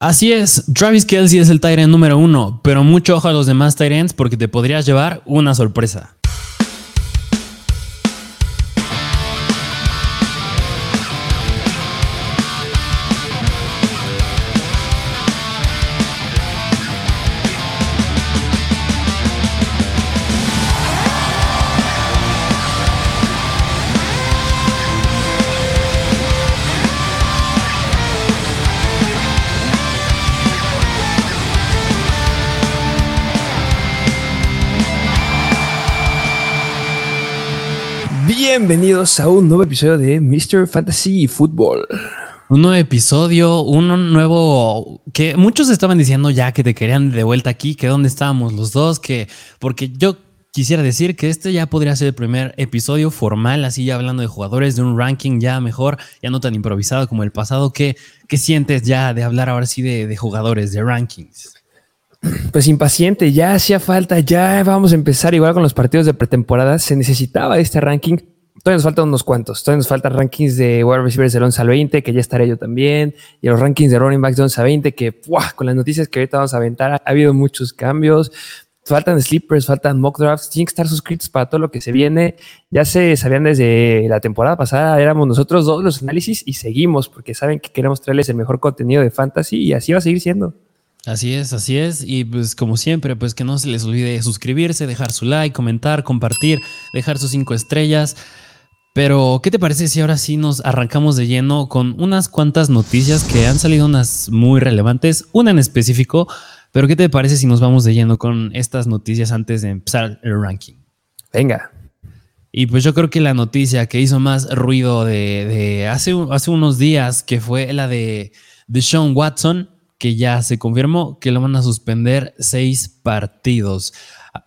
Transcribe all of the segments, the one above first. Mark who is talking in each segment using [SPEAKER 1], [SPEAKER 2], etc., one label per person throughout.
[SPEAKER 1] Así es, Travis Kelsey es el Tyrant número uno, pero mucho ojo a los demás Tyrants porque te podrías llevar una sorpresa.
[SPEAKER 2] Bienvenidos a un nuevo episodio de Mr. Fantasy Football.
[SPEAKER 1] Un nuevo episodio, un nuevo que muchos estaban diciendo ya que te querían de vuelta aquí, que dónde estábamos los dos, que porque yo quisiera decir que este ya podría ser el primer episodio formal, así ya hablando de jugadores, de un ranking ya mejor, ya no tan improvisado como el pasado. ¿Qué, qué sientes ya de hablar ahora sí de, de jugadores, de rankings?
[SPEAKER 2] Pues impaciente, ya hacía falta, ya vamos a empezar igual con los partidos de pretemporada. Se necesitaba este ranking Todavía nos faltan unos cuantos. Todavía nos faltan rankings de wide receivers del 11 al 20, que ya estaré yo también. Y los rankings de running backs de 11 a 20, que con las noticias que ahorita vamos a aventar, ha habido muchos cambios. Faltan sleepers, faltan mock drafts. Tienen que estar suscritos para todo lo que se viene. Ya se sabían desde la temporada pasada, éramos nosotros dos los análisis y seguimos porque saben que queremos traerles el mejor contenido de fantasy y así va a seguir siendo.
[SPEAKER 1] Así es, así es. Y pues como siempre, pues que no se les olvide suscribirse, dejar su like, comentar, compartir, dejar sus cinco estrellas. Pero, ¿qué te parece si ahora sí nos arrancamos de lleno con unas cuantas noticias que han salido unas muy relevantes, una en específico, pero ¿qué te parece si nos vamos de lleno con estas noticias antes de empezar el ranking?
[SPEAKER 2] Venga.
[SPEAKER 1] Y pues yo creo que la noticia que hizo más ruido de, hace, hace unos días, que fue la de, de Sean Watson, que ya se confirmó que lo van a suspender seis partidos.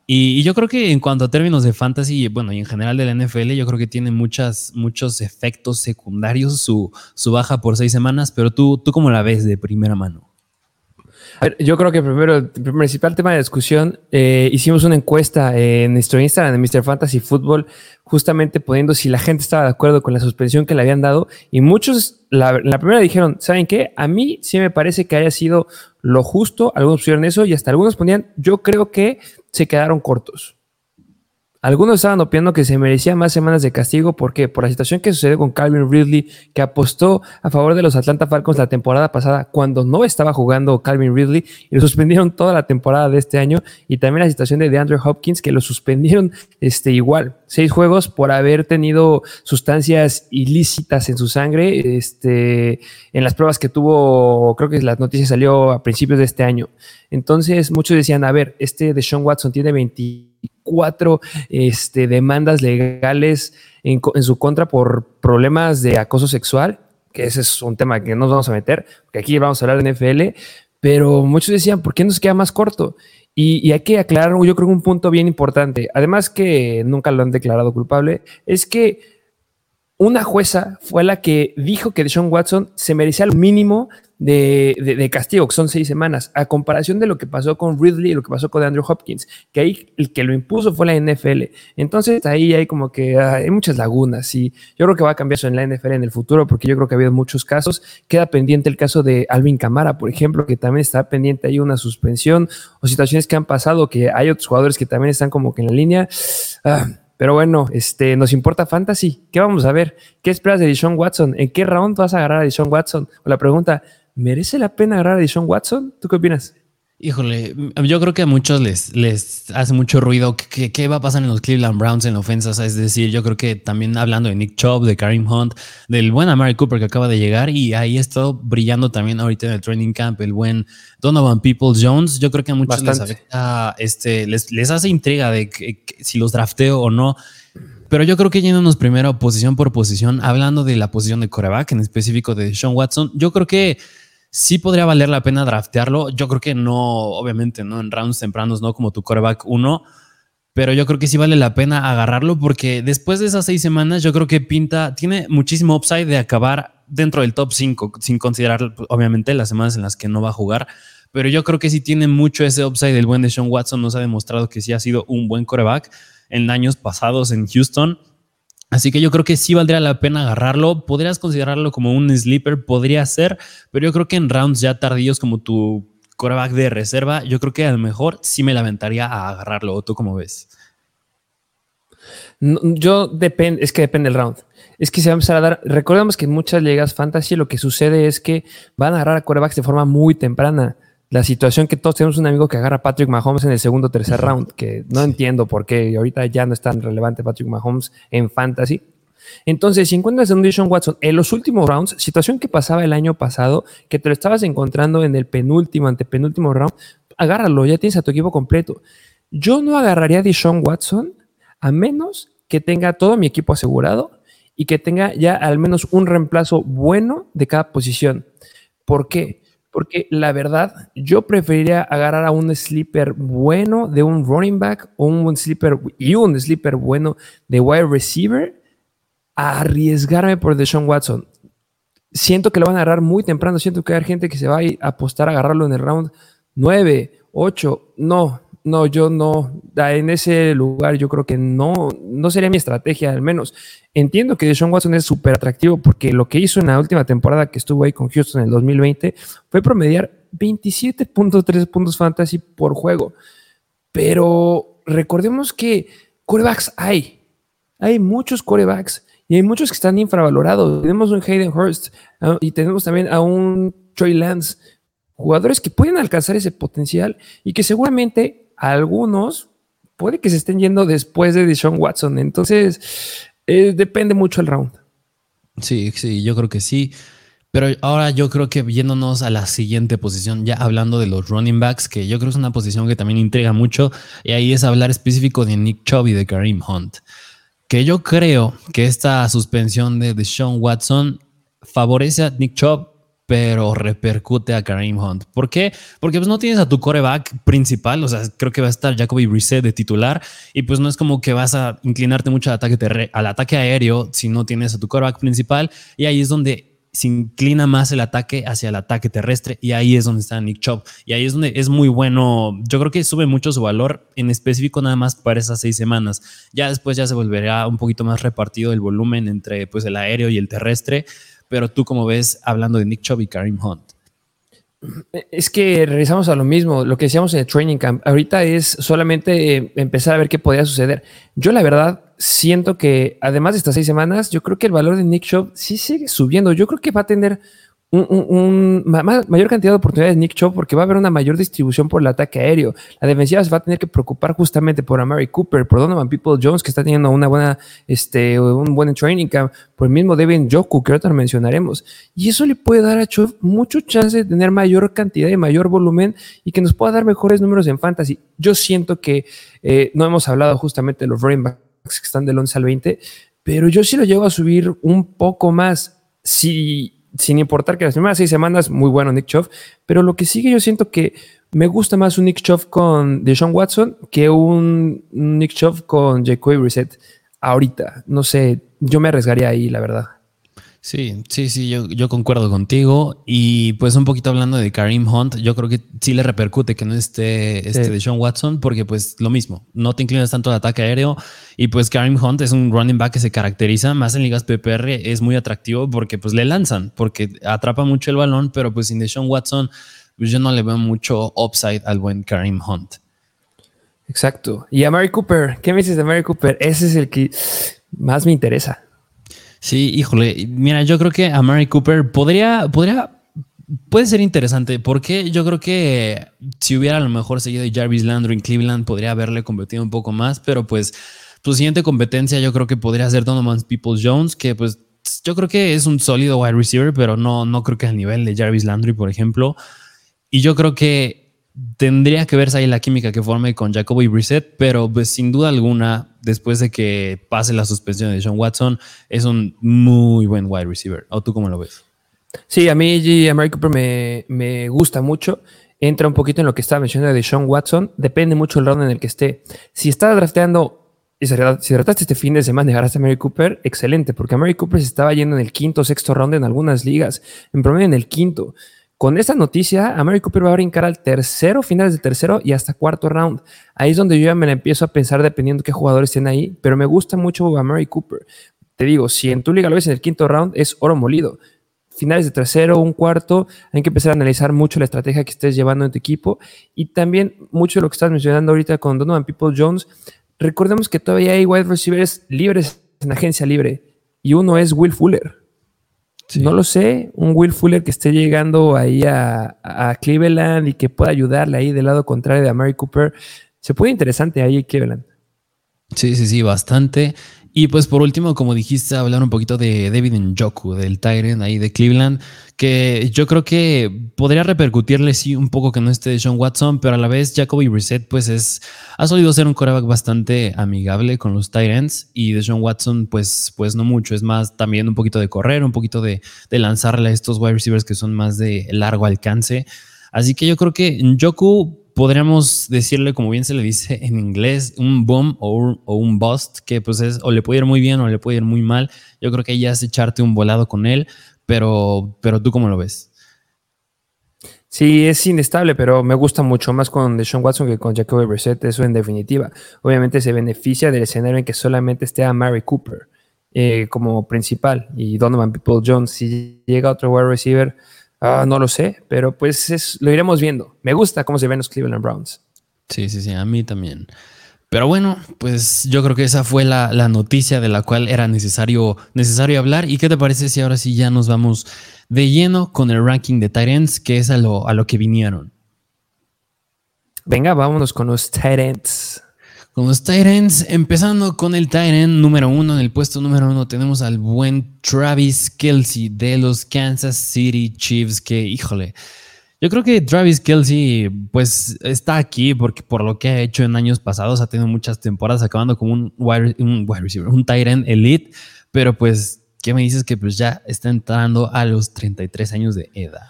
[SPEAKER 1] Y, yo creo que en cuanto a términos de fantasy, bueno, y en general de la NFL, yo creo que tiene muchas, muchos efectos secundarios su, su baja por seis semanas, pero tú, ¿tú cómo la ves de primera mano?
[SPEAKER 2] yo creo que primero, el principal tema de discusión, eh, hicimos una encuesta en nuestro Instagram de Mr. Fantasy Football, justamente poniendo si la gente estaba de acuerdo con la suspensión que le habían dado. Y muchos, la, la primera dijeron, ¿saben qué? A mí sí me parece que haya sido lo justo. Algunos pusieron eso y hasta algunos ponían, yo creo que se quedaron cortos. Algunos estaban opinando que se merecía más semanas de castigo porque por la situación que sucedió con Calvin Ridley, que apostó a favor de los Atlanta Falcons la temporada pasada cuando no estaba jugando Calvin Ridley y lo suspendieron toda la temporada de este año y también la situación de DeAndre Hopkins que lo suspendieron este, igual, seis juegos por haber tenido sustancias ilícitas en su sangre este, en las pruebas que tuvo, creo que la noticia salió a principios de este año. Entonces muchos decían, a ver, este de Sean Watson tiene 20 cuatro este, demandas legales en, su contra por problemas de acoso sexual, que ese es un tema que no nos vamos a meter, porque aquí vamos a hablar de NFL, pero muchos decían, ¿por qué nos queda más corto? Y, hay que aclarar, yo creo que un punto bien importante, además que nunca lo han declarado culpable, es que una jueza fue la que dijo que Deshaun Watson se merecía lo mínimo de, castigo, que son seis semanas, a comparación de lo que pasó con Ridley y lo que pasó con Andrew Hopkins, que ahí el que lo impuso fue la NFL. Entonces ahí hay como que ah, hay muchas lagunas y yo creo que va a cambiar eso en la NFL en el futuro, porque yo creo que ha habido muchos casos. Queda pendiente el caso de Alvin Camara, por ejemplo, que también está pendiente ahí una suspensión o situaciones que han pasado, que hay otros jugadores que también están como que en la línea. Ah, pero bueno, este, nos importa fantasy. ¿Qué vamos a ver? ¿Qué esperas de Deshaun Watson? ¿En qué round vas a agarrar a Deshaun Watson? O la pregunta, ¿merece la pena agarrar a Deshaun Watson? ¿Tú qué opinas?
[SPEAKER 1] Híjole, yo creo que a muchos les, les hace mucho ruido qué va a pasar en los Cleveland Browns en ofensas. Es decir, yo creo que también hablando de Nick Chubb, de Karim Hunt, del buen Amari Cooper que acaba de llegar y ahí estado brillando también ahorita en el training camp, el buen Donovan People Jones. Yo creo que a muchos les, este, les, les, hace intriga de si los drafteo o no. Pero yo creo que yéndonos primero posición por posición, hablando de la posición de coreback, en específico de Sean Watson, yo creo que sí podría valer la pena draftearlo. Yo creo que no, obviamente, no en rounds tempranos, no como tu coreback 1, pero yo creo que sí vale la pena agarrarlo porque después de esas seis semanas, yo creo que pinta, tiene muchísimo upside de acabar dentro del top 5, sin considerar, obviamente, las semanas en las que no va a jugar. Pero yo creo que sí tiene mucho ese upside. El buen de Sean Watson nos ha demostrado que sí ha sido un buen coreback en años pasados en Houston Así que yo creo que sí valdría la pena agarrarlo. Podrías considerarlo como un sleeper, podría ser, pero yo creo que en rounds ya tardíos como tu coreback de reserva, yo creo que a lo mejor sí me lamentaría a agarrarlo. ¿O tú cómo ves?
[SPEAKER 2] yo depende, es que depende del round. Es que se va a empezar a dar. Recordemos que en muchas ligas fantasy lo que sucede es que van a agarrar a corebacks de forma muy temprana. La situación que todos tenemos un amigo que agarra a Patrick Mahomes en el segundo o tercer round, que no entiendo por qué. Ahorita ya no es tan relevante Patrick Mahomes en fantasy. Entonces, si encuentras a un Deshaun Watson en los últimos rounds, situación que pasaba el año pasado, que te lo estabas encontrando en el penúltimo, antepenúltimo round, agárralo, ya tienes a tu equipo completo. Yo no agarraría a Deshaun Watson a menos que tenga todo mi equipo asegurado y que tenga ya al menos un reemplazo bueno de cada posición. ¿Por qué? Porque la verdad, yo preferiría agarrar a un sleeper bueno de un running back o un sleeper y un sleeper bueno de wide receiver a arriesgarme por Deshaun Watson. Siento que lo van a agarrar muy temprano. Siento que hay gente que se va a apostar a agarrarlo en el round 9, 8. No, no, yo no, en ese lugar yo creo que no, no sería mi estrategia al menos. Entiendo que Deshaun Watson es súper atractivo porque lo que hizo en la última temporada que estuvo ahí con Houston en el 2020 fue promediar 27.3 puntos fantasy por juego. Pero recordemos que corebacks hay, hay muchos corebacks y hay muchos que están infravalorados. Tenemos un Hayden Hurst ah, y tenemos también a un Troy Lance jugadores que pueden alcanzar ese potencial y que seguramente algunos puede que se estén yendo después de Deshaun Watson. Entonces, eh, depende mucho el round.
[SPEAKER 1] Sí, sí, yo creo que sí. Pero ahora yo creo que yéndonos a la siguiente posición, ya hablando de los running backs, que yo creo que es una posición que también intriga mucho, y ahí es hablar específico de Nick Chubb y de Kareem Hunt. Que yo creo que esta suspensión de Deshaun Watson favorece a Nick Chubb pero repercute a Kareem Hunt. ¿Por qué? Porque pues no tienes a tu coreback principal, o sea, creo que va a estar Jacoby Brissett de titular y pues no es como que vas a inclinarte mucho al ataque, al ataque aéreo si no tienes a tu coreback principal y ahí es donde se inclina más el ataque hacia el ataque terrestre y ahí es donde está Nick Chubb y ahí es donde es muy bueno. Yo creo que sube mucho su valor en específico nada más para esas seis semanas. Ya después ya se volverá un poquito más repartido el volumen entre pues el aéreo y el terrestre pero tú como ves hablando de Nick Chubb y Karim Hunt.
[SPEAKER 2] Es que regresamos a lo mismo, lo que decíamos en el training camp. Ahorita es solamente eh, empezar a ver qué podría suceder. Yo la verdad siento que además de estas seis semanas, yo creo que el valor de Nick Chubb sí sigue subiendo. Yo creo que va a tener un, mayor cantidad de oportunidades Nick Chubb porque va a haber una mayor distribución por el ataque aéreo. La defensiva se va a tener que preocupar justamente por Amari Cooper, por Donovan People Jones, que está teniendo una buena, este, un buen training camp, por el mismo Devin Joku, que ahorita mencionaremos. Y eso le puede dar a Chubb mucho chance de tener mayor cantidad y mayor volumen y que nos pueda dar mejores números en fantasy. Yo siento que eh, no hemos hablado justamente de los running backs que están del 11 al 20, pero yo sí lo llevo a subir un poco más. Si sin importar que las primeras seis semanas, muy bueno Nick Chubb, pero lo que sigue yo siento que me gusta más un Nick Chubb con Deshaun Watson que un Nick Chubb con Jacoby Reset ahorita. No sé, yo me arriesgaría ahí, la verdad.
[SPEAKER 1] Sí, sí, sí, yo, yo, concuerdo contigo. Y pues un poquito hablando de Kareem Hunt, yo creo que sí le repercute que no esté este de Sean Watson, porque pues lo mismo, no te inclinas tanto al ataque aéreo. Y pues Kareem Hunt es un running back que se caracteriza más en ligas PPR, es muy atractivo porque pues le lanzan, porque atrapa mucho el balón, pero pues sin Deshaun Watson, pues yo no le veo mucho upside al buen Kareem Hunt.
[SPEAKER 2] Exacto. Y a Mary Cooper, ¿qué me dices de Mary Cooper? Ese es el que más me interesa.
[SPEAKER 1] Sí, híjole, mira, yo creo que a Mary Cooper podría, podría, puede ser interesante porque yo creo que si hubiera a lo mejor seguido Jarvis Landry en Cleveland podría haberle convertido un poco más, pero pues su siguiente competencia yo creo que podría ser Donovan Peoples Jones, que pues yo creo que es un sólido wide receiver, pero no, no creo que al nivel de Jarvis Landry, por ejemplo. Y yo creo que tendría que verse ahí la química que forme con Jacoby Brissett, pero pues sin duda alguna, después de que pase la suspensión de Sean Watson, es un muy buen wide receiver. ¿O tú cómo lo ves?
[SPEAKER 2] Sí, a mí G. Cooper me, me, gusta mucho. Entra un poquito en lo que estaba mencionando de Sean Watson. Depende mucho del round en el que esté. Si está drafteando si trataste este fin de semana y agarraste a Mary Cooper, excelente, porque Mary Cooper se estaba yendo en el quinto o sexto round en algunas ligas, en promedio en el quinto. Con esta noticia, a Mary Cooper va a brincar al tercero, finales del tercero y hasta cuarto round. Ahí es donde yo ya me la empiezo a pensar dependiendo qué jugadores estén ahí, pero me gusta mucho a Mary Cooper. te digo, si en tu liga lo ves en el quinto round, es oro molido. Finales de tercero, un cuarto, hay que empezar a analizar mucho la estrategia que estés llevando en tu equipo y también mucho de lo que estás mencionando ahorita con Donovan People Jones. Recordemos que todavía hay wide receivers libres en agencia libre y uno es Will Fuller. No lo sé, un Will Fuller que esté llegando ahí a, a, Cleveland y que pueda ayudarle ahí del lado contrario de Amari Cooper. Se puede interesante ahí Cleveland.
[SPEAKER 1] Sí, sí, sí, bastante. Y pues por último, como dijiste, hablar un poquito de David Njoku, del Tyrant ahí de Cleveland, que yo creo que podría repercutirle sí un poco que no esté Sean Watson, pero a la vez Jacoby Brissett pues es, ha solido ser un coreback bastante amigable con los Tyrants y de Sean Watson pues, pues no mucho, es más también un poquito de correr, un poquito de, de lanzarle a estos wide receivers que son más de largo alcance. Así que yo creo que Njoku podríamos decirle, como bien se le dice en inglés, un boom o un, bust, que pues es o le puede ir muy bien o le puede ir muy mal. Yo creo que ya es echarte un volado con él, pero, pero tú cómo lo ves?
[SPEAKER 2] Sí, es inestable, pero me gusta mucho más con Deshaun Watson que con Jacoby Brissett, eso en definitiva. Obviamente se beneficia del escenario en que solamente esté a Mary Cooper eh, como principal y Donovan People Jones. Si llega otro wide receiver, Ah, no lo sé, pero pues lo iremos viendo. Me gusta cómo se ven los Cleveland Browns.
[SPEAKER 1] Sí, sí, sí, a mí también. Pero bueno, pues yo creo que esa fue la, noticia de la cual era necesario, necesario hablar. ¿Y qué te parece si ahora sí ya nos vamos de lleno con el ranking de Tyrants, que es a lo, a lo que vinieron?
[SPEAKER 2] Venga, vámonos con los Tyrants.
[SPEAKER 1] Con los Tyrants, empezando con el Tyrant número uno, en el puesto número uno tenemos al buen Travis Kelsey de los Kansas City Chiefs, que híjole, yo creo que Travis Kelsey pues está aquí porque por lo que ha hecho en años pasados ha tenido muchas temporadas acabando como un wide, un wide receiver, un Tyrant elite, pero pues, ¿qué me dices que pues ya está entrando a los 33 años de edad?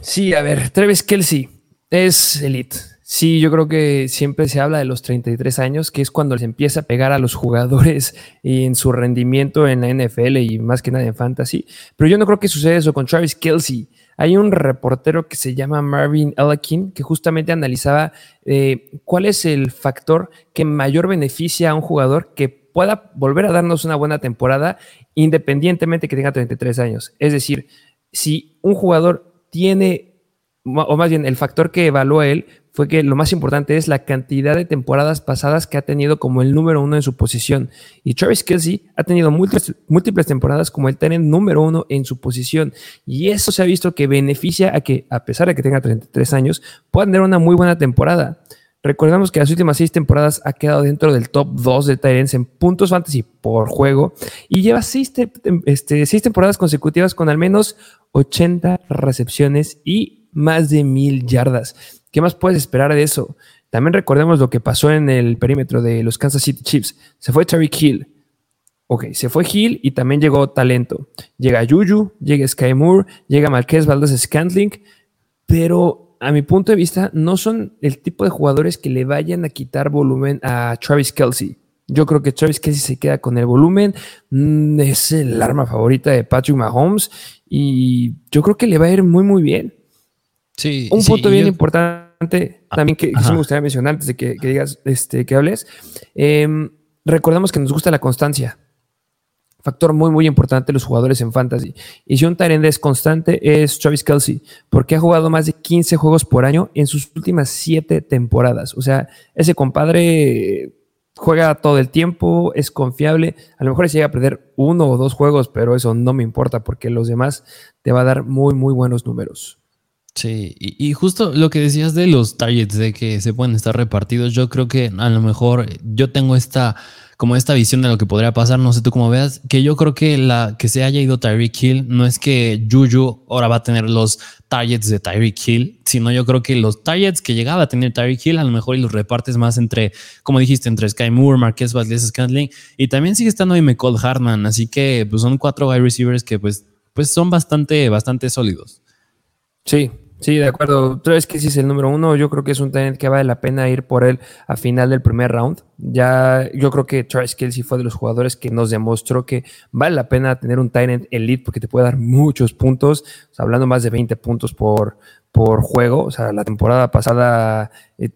[SPEAKER 2] Sí, a ver, Travis Kelsey es elite Sí, yo creo que siempre se habla de los 33 años, que es cuando les empieza a pegar a los jugadores y en su rendimiento en la NFL y más que nada en fantasy. Pero yo no creo que suceda eso con Travis Kelsey. Hay un reportero que se llama Marvin Elakin que justamente analizaba eh, cuál es el factor que mayor beneficia a un jugador que pueda volver a darnos una buena temporada independientemente que tenga 33 años. Es decir, si un jugador tiene, o más bien el factor que evalúa él fue que lo más importante es la cantidad de temporadas pasadas que ha tenido como el número uno en su posición. Y Travis Kelsey ha tenido múltiples, temporadas como el tener número uno en su posición. Y eso se ha visto que beneficia a que, a pesar de que tenga 33 años, pueda tener una muy buena temporada. Recordamos que las últimas seis temporadas ha quedado dentro del top 2 de Tyrants en puntos fantasy por juego y lleva seis, este, temporadas consecutivas con al menos 80 recepciones y más de mil yardas. ¿Qué más puedes esperar de eso? También recordemos lo que pasó en el perímetro de los Kansas City Chiefs. Se fue Terry Hill. Ok, se fue Hill y también llegó talento. Llega Juju, llega Sky Moore, llega Marquez Valdez Scantling, pero a mi punto de vista no son el tipo de jugadores que le vayan a quitar volumen a Travis Kelsey. Yo creo que Travis Kelsey se queda con el volumen. Mm, es el arma favorita de Patrick Mahomes y yo creo que le va a ir muy, muy bien.
[SPEAKER 1] Sí,
[SPEAKER 2] Un punto bien importante ah, también que, que me gustaría mencionar antes de que, digas, este, que hables. Em, recordemos que nos gusta la constancia. Factor muy, muy importante los jugadores en fantasy. Y si un Tyrande es constante, es Travis Kelsey, porque ha jugado más de 15 juegos por año en sus últimas 7 temporadas. O sea, ese compadre juega todo el tiempo, es confiable. A lo mejor se llega a perder uno o dos juegos, pero eso no me importa porque los demás te va a dar muy, muy buenos números.
[SPEAKER 1] Sí, y, justo lo que decías de los targets, de que se pueden estar repartidos, yo creo que a lo mejor yo tengo esta, como esta visión de lo que podría pasar, no sé tú cómo veas, que yo creo que la que se haya ido Tyreek Hill no es que Juju ahora va a tener los targets de Tyreek Hill, sino yo creo que los targets que llegaba a tener Tyreek Hill a lo mejor y los repartes más entre, como dijiste, entre Sky Moore, Marquez Valdez Scantling y también sigue estando ahí McCall Hartman, así que pues son cuatro wide receivers que pues, pues son bastante, bastante sólidos.
[SPEAKER 2] Sí, Sí, de acuerdo. Travis Kelsey es el número uno. Yo creo que es un talent que vale la pena ir por él a final del primer round. Ya, yo creo que Travis Kelsey fue de los jugadores que nos demostró que vale la pena tener un talent elite porque te puede dar muchos puntos. hablando más de 20 puntos por, por juego. O sea, la temporada pasada eh,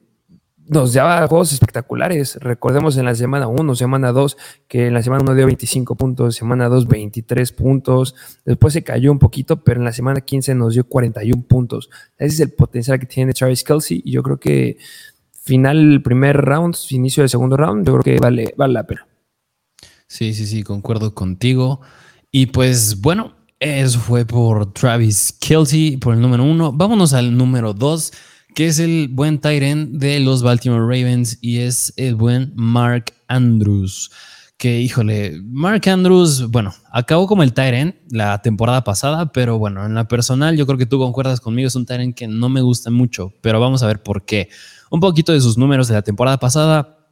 [SPEAKER 2] nos daba juegos espectaculares. Recordemos en la semana 1, semana 2, que en la semana 1 dio 25 puntos, semana 2 23 puntos, después se cayó un poquito, pero en la semana 15 nos dio 41 puntos. Ese es el potencial que tiene Travis Kelsey y yo creo que final primer round, inicio del segundo round, yo creo que vale, vale la pena.
[SPEAKER 1] Sí, sí, sí, concuerdo contigo. Y pues bueno, eso fue por Travis Kelsey, por el número uno. Vámonos al número dos que es el buen Tyrant de los Baltimore Ravens y es el buen Mark Andrews. Que híjole, Mark Andrews, bueno, acabó como el Tyrant la temporada pasada, pero bueno, en la personal yo creo que tú concuerdas conmigo, es un Tyrant que no me gusta mucho, pero vamos a ver por qué. Un poquito de sus números de la temporada pasada,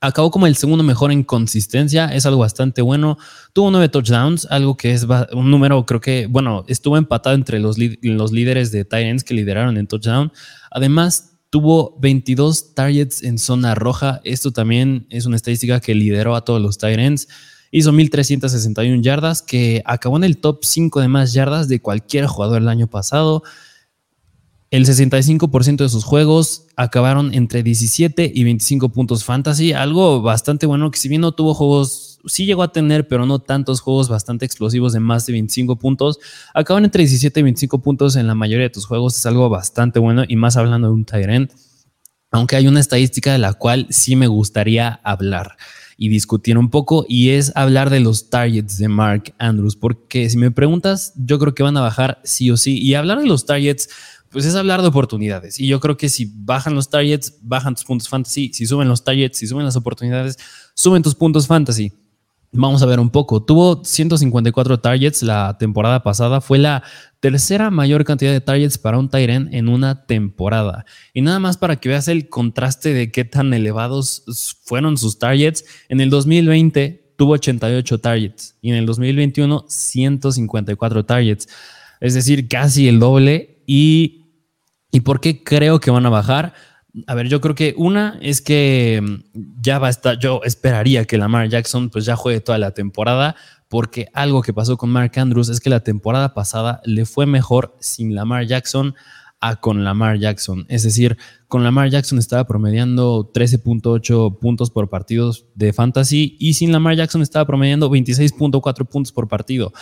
[SPEAKER 1] Acabó como el segundo mejor en consistencia, es algo bastante bueno. Tuvo nueve touchdowns, algo que es un número, creo que, bueno, estuvo empatado entre los, los líderes de Titans que lideraron en touchdown. Además, tuvo 22 targets en zona roja. Esto también es una estadística que lideró a todos los Titans. Hizo 1361 yardas, que acabó en el top 5 de más yardas de cualquier jugador el año pasado. El 65% de sus juegos acabaron entre 17 y 25 puntos fantasy, algo bastante bueno que si bien no tuvo juegos, sí llegó a tener, pero no tantos juegos bastante explosivos de más de 25 puntos, acaban entre 17 y 25 puntos en la mayoría de tus juegos, es algo bastante bueno y más hablando de un Tyrant, aunque hay una estadística de la cual sí me gustaría hablar y discutir un poco y es hablar de los targets de Mark Andrews, porque si me preguntas, yo creo que van a bajar sí o sí y hablar de los targets pues es hablar de oportunidades. Y yo creo que si bajan los targets, bajan tus puntos fantasy. Si suben los targets, si suben las oportunidades, suben tus puntos fantasy. Vamos a ver un poco. Tuvo 154 targets la temporada pasada. Fue la tercera mayor cantidad de targets para un Tyrant en una temporada. Y nada más para que veas el contraste de qué tan elevados fueron sus targets. En el 2020 tuvo 88 targets y en el 2021 154 targets. Es decir, casi el doble. Y ¿Y por qué creo que van a bajar? A ver, yo creo que una es que mm, ya va a estar, yo esperaría que Lamar Jackson pues ya juegue toda la temporada, porque algo que pasó con Mark Andrews es que la temporada pasada le fue mejor sin Lamar Jackson a con Lamar Jackson. Es decir, con Lamar Jackson estaba promediando 13.8 puntos por partido de fantasy y sin Lamar Jackson estaba promediando 26.4 puntos por partido.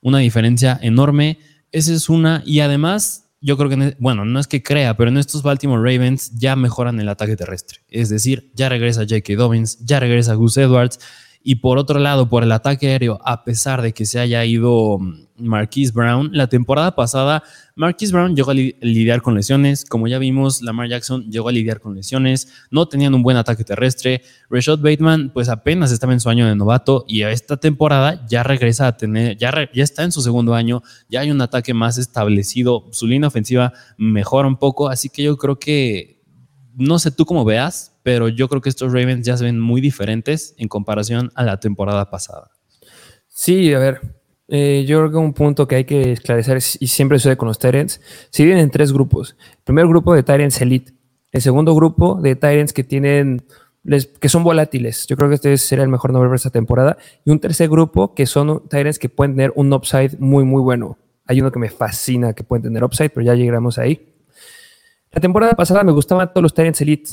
[SPEAKER 1] Una diferencia enorme. Esa es una. Y además yo creo que, e, bueno, no es que crea, pero en estos Baltimore Ravens ya mejoran el ataque terrestre. Es decir, ya regresa J.K. Dobbins, ya regresa Gus Edwards. Y por otro lado, por el ataque aéreo, a pesar de que se haya ido mm, Marquise Brown, la temporada pasada Marquise Brown llegó a lidiar con lesiones. Como ya vimos, Lamar Jackson llegó a lidiar con lesiones. No tenían un buen ataque terrestre. Rashad Bateman, pues apenas estaba en su año de novato y esta temporada ya regresa a tener, ya, ya está en su segundo año. Ya hay un ataque más establecido. Su línea ofensiva mejora un poco. Así que yo creo que, no sé tú cómo veas, pero yo creo que estos Ravens ya se ven muy diferentes en comparación a la temporada pasada.
[SPEAKER 2] Sí, a ver, eh, yo creo que un punto que hay que esclarecer, y siempre sucede con los Tyrants, se dividen en tres grupos. El primer grupo de Tyrants Elite, el segundo grupo de Tyrants que tienen, que son volátiles. Yo creo que este sería el mejor nombre para esta temporada. Y un tercer grupo que son Tyrants que pueden tener un upside muy, muy bueno. Hay uno que me fascina que pueden tener upside, pero ya llegamos ahí. La temporada pasada me gustaban todos los Tyrants Elite.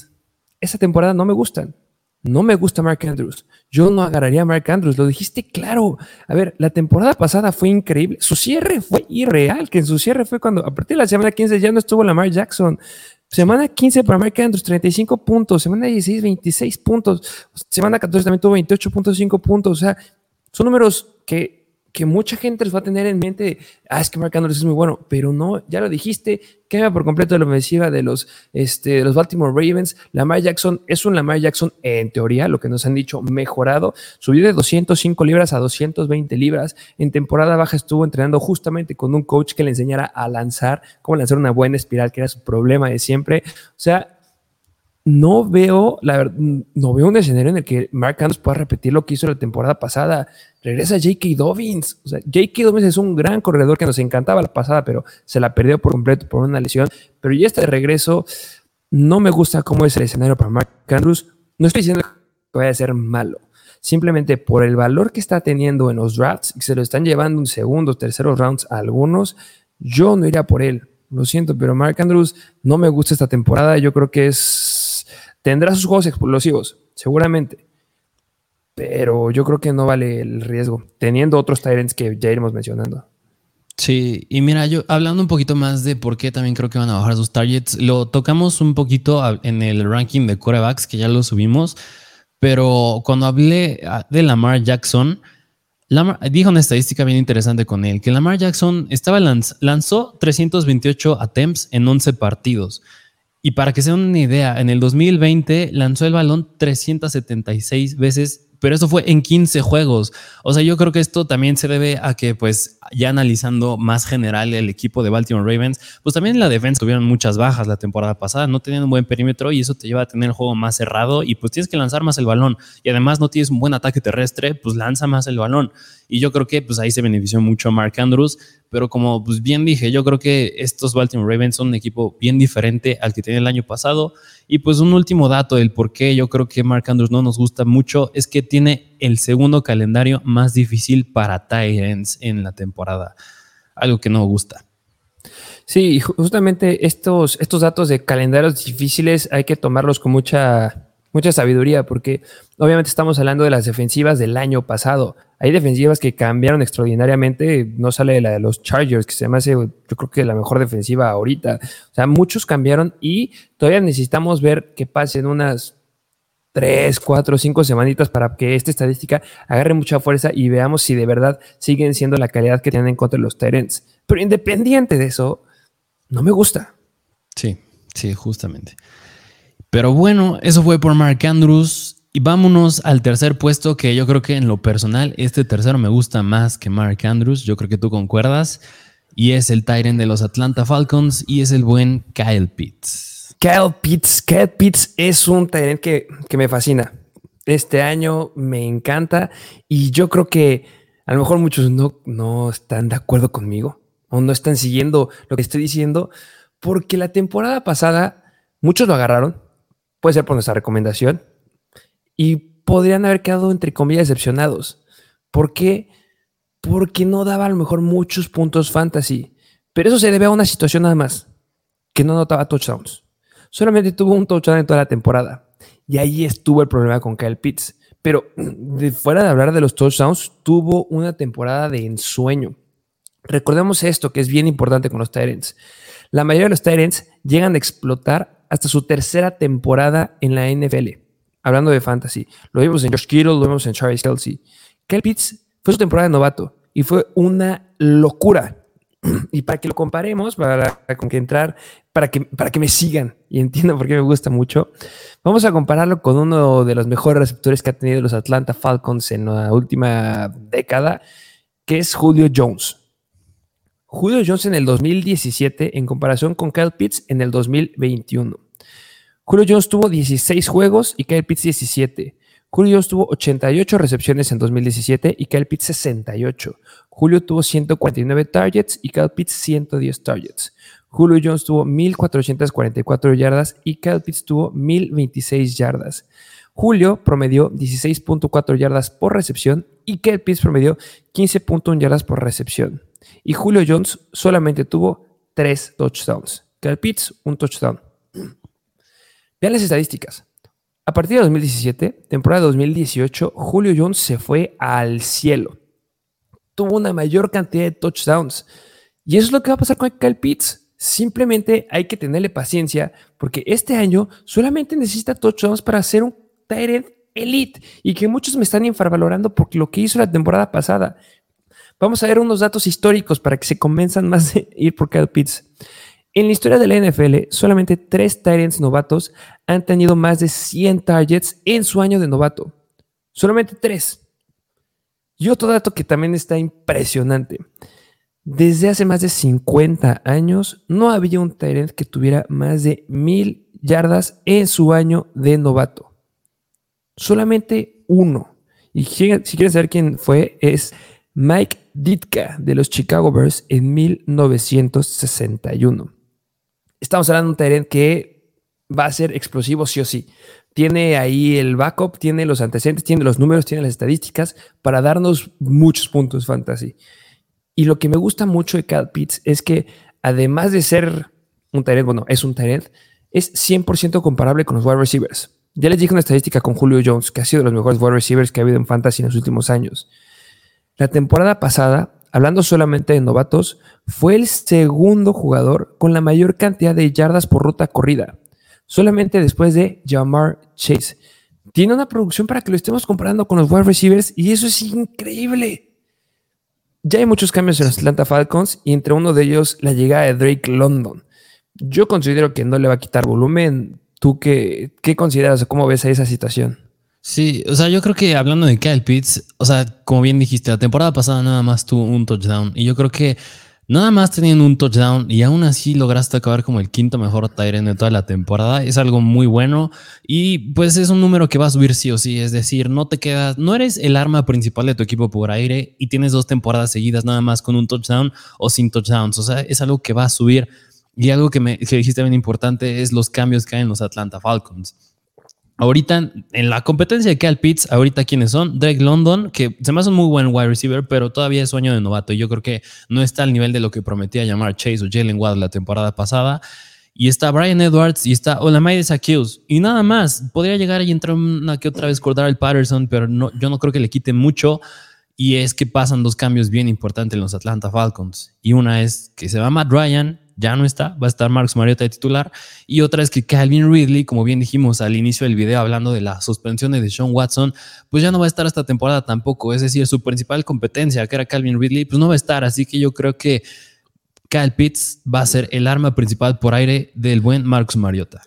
[SPEAKER 2] Esta temporada no me gustan. No me gusta Mark Andrews. Yo no agarraría a Mark Andrews. Lo dijiste claro. A ver, la temporada pasada fue increíble. Su cierre fue irreal, que en su cierre fue cuando a partir de la semana 15 ya no estuvo Lamar Jackson. Semana 15 para Mark Andrews, 35 puntos. Semana 16, 26 puntos. Semana 14 también tuvo 28.5 puntos. O sea, son números que que mucha gente les va a tener en mente, ah, es que Mark Andrews es muy bueno, pero no, ya lo dijiste, queda por completo la ofensiva de los, este, de los Baltimore Ravens. Lamar Jackson es un Lamar Jackson, en teoría, lo que nos han dicho, mejorado. Subió de 205 libras a 220 libras. En temporada baja estuvo entrenando justamente con un coach que le enseñara a lanzar, cómo lanzar una buena espiral, que era su problema de siempre. O sea, no veo, la no veo un escenario en el que Mark Andrews pueda repetir lo que hizo la temporada pasada. Regresa J.K. Dobbins. O sea, J.K. Dobbins es un gran corredor que nos encantaba la pasada, pero se la perdió por completo por una lesión. Pero ya está de regreso. No me gusta cómo es el escenario para Mark Andrews. No estoy diciendo que vaya a ser malo. Simplemente por el valor que está teniendo en los drafts, que se lo están llevando en segundos, terceros rounds a algunos, yo no iría por él. Lo siento, pero Mark Andrews no me gusta esta temporada. Yo creo que es Tendrá sus juegos explosivos, seguramente. Pero yo creo que no vale el riesgo, teniendo otros Tyrants que ya iremos mencionando.
[SPEAKER 1] Sí, y mira, yo hablando un poquito más de por qué también creo que van a bajar sus targets, lo tocamos un poquito en el ranking de corebacks que ya lo subimos, pero cuando hablé ah, de Lamar Jackson, dijo una estadística bien interesante con él, que Lamar Jackson estaba lanzó 328 attempts en 11 partidos. Y para que se una idea, en el 2020 lanzó el balón 376 veces pero eso fue en 15 juegos. O sea, yo creo que esto también se debe a que, pues, ya analizando más general el equipo de Baltimore Ravens, pues también la defensa tuvieron muchas bajas la temporada pasada, no tenían un buen perímetro y eso te lleva a tener el juego más cerrado y pues tienes que lanzar más el balón. Y además no tienes un buen ataque terrestre, pues lanza más el balón. Y yo creo que pues ahí se benefició mucho Mark Andrews, pero como pues bien dije, yo creo que estos Baltimore Ravens son un equipo bien diferente al que tenía el año pasado. Y pues un último dato del por qué yo creo que Mark Andrews no nos gusta mucho es que tiene el segundo calendario más difícil para Tyrants en la temporada. Algo que no gusta.
[SPEAKER 2] Sí, justamente estos, estos datos de calendarios difíciles hay que tomarlos con mucha mucha sabiduría, porque obviamente estamos hablando de las defensivas del año pasado. Hay defensivas que cambiaron extraordinariamente, no sale la de los Chargers, que se me hace, yo creo que la mejor defensiva ahorita. O sea, muchos cambiaron y todavía necesitamos ver que pasen unas tres, cuatro, cinco semanitas para que esta estadística agarre mucha fuerza y veamos si de verdad siguen siendo la calidad que tienen en contra los Tyrants. Pero independiente de eso, no me gusta.
[SPEAKER 1] Sí, sí, justamente. Pero bueno, eso fue por Mark Andrews. Y vámonos al tercer puesto, que yo creo que en lo personal, este tercero me gusta más que Mark Andrews. Yo creo que tú concuerdas. Y es el Tyrant de los Atlanta Falcons y es el buen Kyle Pitts.
[SPEAKER 2] Kyle Pitts, Kyle Pitts es un Tyrant que, que me fascina. Este año me encanta y yo creo que a lo mejor muchos no, no están de acuerdo conmigo o no están siguiendo lo que estoy diciendo, porque la temporada pasada muchos lo agarraron, Puede ser por nuestra recomendación. Y podrían haber quedado, entre comillas, decepcionados. ¿Por qué? Porque no daba a lo mejor muchos puntos fantasy. Pero eso se debe a una situación nada más. Que no notaba touchdowns. Solamente tuvo un touchdown en toda la temporada. Y ahí estuvo el problema con Kyle Pitts. Pero fuera de hablar de los touchdowns, tuvo una temporada de ensueño. Recordemos esto que es bien importante con los Tyrants. La mayoría de los Tyrants llegan a explotar hasta su tercera temporada en la NFL. Hablando de fantasy. Lo vimos en Josh Kittle, lo vimos en Charles Kelsey. Kyle Pitts fue su temporada de novato y fue una locura. Y para que lo comparemos, para, que entrar, para que, para que me sigan y entiendan por qué me gusta mucho, vamos a compararlo con uno de los mejores receptores que ha tenido los Atlanta Falcons en la última década, que es Julio Jones. Julio Jones en el 2017 en comparación con Kyle Pitts en el 2021. Julio Jones tuvo 16 juegos y Kyle Pitts 17. Julio Jones tuvo 88 recepciones en 2017 y Kyle Pitts 68. Julio tuvo 149 targets y Kyle Pitts 110 targets. Julio Jones tuvo 1.444 yardas y Kyle Pitts tuvo 1.026 yardas. Julio promedió 16.4 yardas por recepción y Kyle Pitts promedió 15.1 yardas por recepción. Y Julio Jones solamente tuvo tres touchdowns. Kyle Pitts, un touchdown. Vean las estadísticas. A partir de 2017, temporada 2018, Julio Jones se fue al cielo. Tuvo una mayor cantidad de touchdowns. Y eso es lo que va a pasar con Kyle Pitts. Simplemente hay que tenerle paciencia porque este año solamente necesita touchdowns para ser un Tyrant elite y que muchos me están infravalorando por lo que hizo la temporada pasada. Vamos a ver unos datos históricos para que se convenzan más de ir por Kyle Pitts. En la historia de la NFL, solamente tres Tyrants novatos han tenido más de 100 targets en su año de novato. Solamente tres. Y otro dato que también está impresionante. Desde hace más de 50 años no había un Tyrant que tuviera más de mil yardas en su año de novato. Solamente uno. Y si quieren saber quién fue, es Mike Ditka de los Chicago Bears en 1961. Estamos hablando de un Tyrant que va a ser explosivo sí o sí. Tiene ahí el backup, tiene los antecedentes, tiene los números, tiene las estadísticas para darnos muchos puntos fantasy. Y lo que me gusta mucho de Cal Pitts es que además de ser un Tyrant, bueno, es un Tyrant, es 100% comparable con los wide receivers. Ya les dije una estadística con Julio Jones, que ha sido de los mejores wide receivers que ha habido en Fantasy en los últimos años. La temporada pasada, hablando solamente de novatos, fue el segundo jugador con la mayor cantidad de yardas por ruta corrida, solamente después de Jamar Chase. Tiene una producción para que lo estemos comparando con los wide receivers y eso es increíble. Ya hay muchos cambios en los Atlanta Falcons y entre uno de ellos la llegada de Drake London. Yo considero que no le va a quitar volumen, ¿Tú qué, qué consideras o cómo ves a esa situación?
[SPEAKER 1] Sí, o sea, yo creo que hablando de Kyle Pitts, o sea, como bien dijiste, la temporada pasada nada más tuvo un touchdown y yo creo que nada más teniendo un touchdown y aún así lograste acabar como el quinto mejor Tyrant de toda la temporada, es algo muy bueno y pues es un número que va a subir sí o sí, es decir, no te quedas, no eres el arma principal de tu equipo por aire y tienes dos temporadas seguidas nada más con un touchdown o sin touchdowns, o sea, es algo que va a subir y algo que me dijiste bien importante es los cambios que hay en los Atlanta Falcons. Ahorita, en la competencia de Cal Pitts, ahorita quiénes son? Drake London, que se me hace un muy buen wide receiver, pero todavía es sueño de novato. Y yo creo que no está al nivel de lo que prometía llamar Chase o Jalen Waddle la temporada pasada. Y está Brian Edwards y está Olamide Zaccheaus. Y nada más, podría llegar y entrar una que otra vez el Patterson, pero no, yo no creo que le quite mucho. Y es que pasan dos cambios bien importantes en los Atlanta Falcons. Y una es que se va Matt Ryan ya no está, va a estar Marcus Mariota de titular. Y otra es que Calvin Ridley, como bien dijimos al inicio del video hablando de la suspensión de Sean Watson, pues ya no va a estar esta temporada tampoco. Es decir, su principal competencia, que era Calvin Ridley, pues no va a estar. Así que yo creo que Kyle Pitts va a ser el arma principal por aire del buen Marcus Mariota.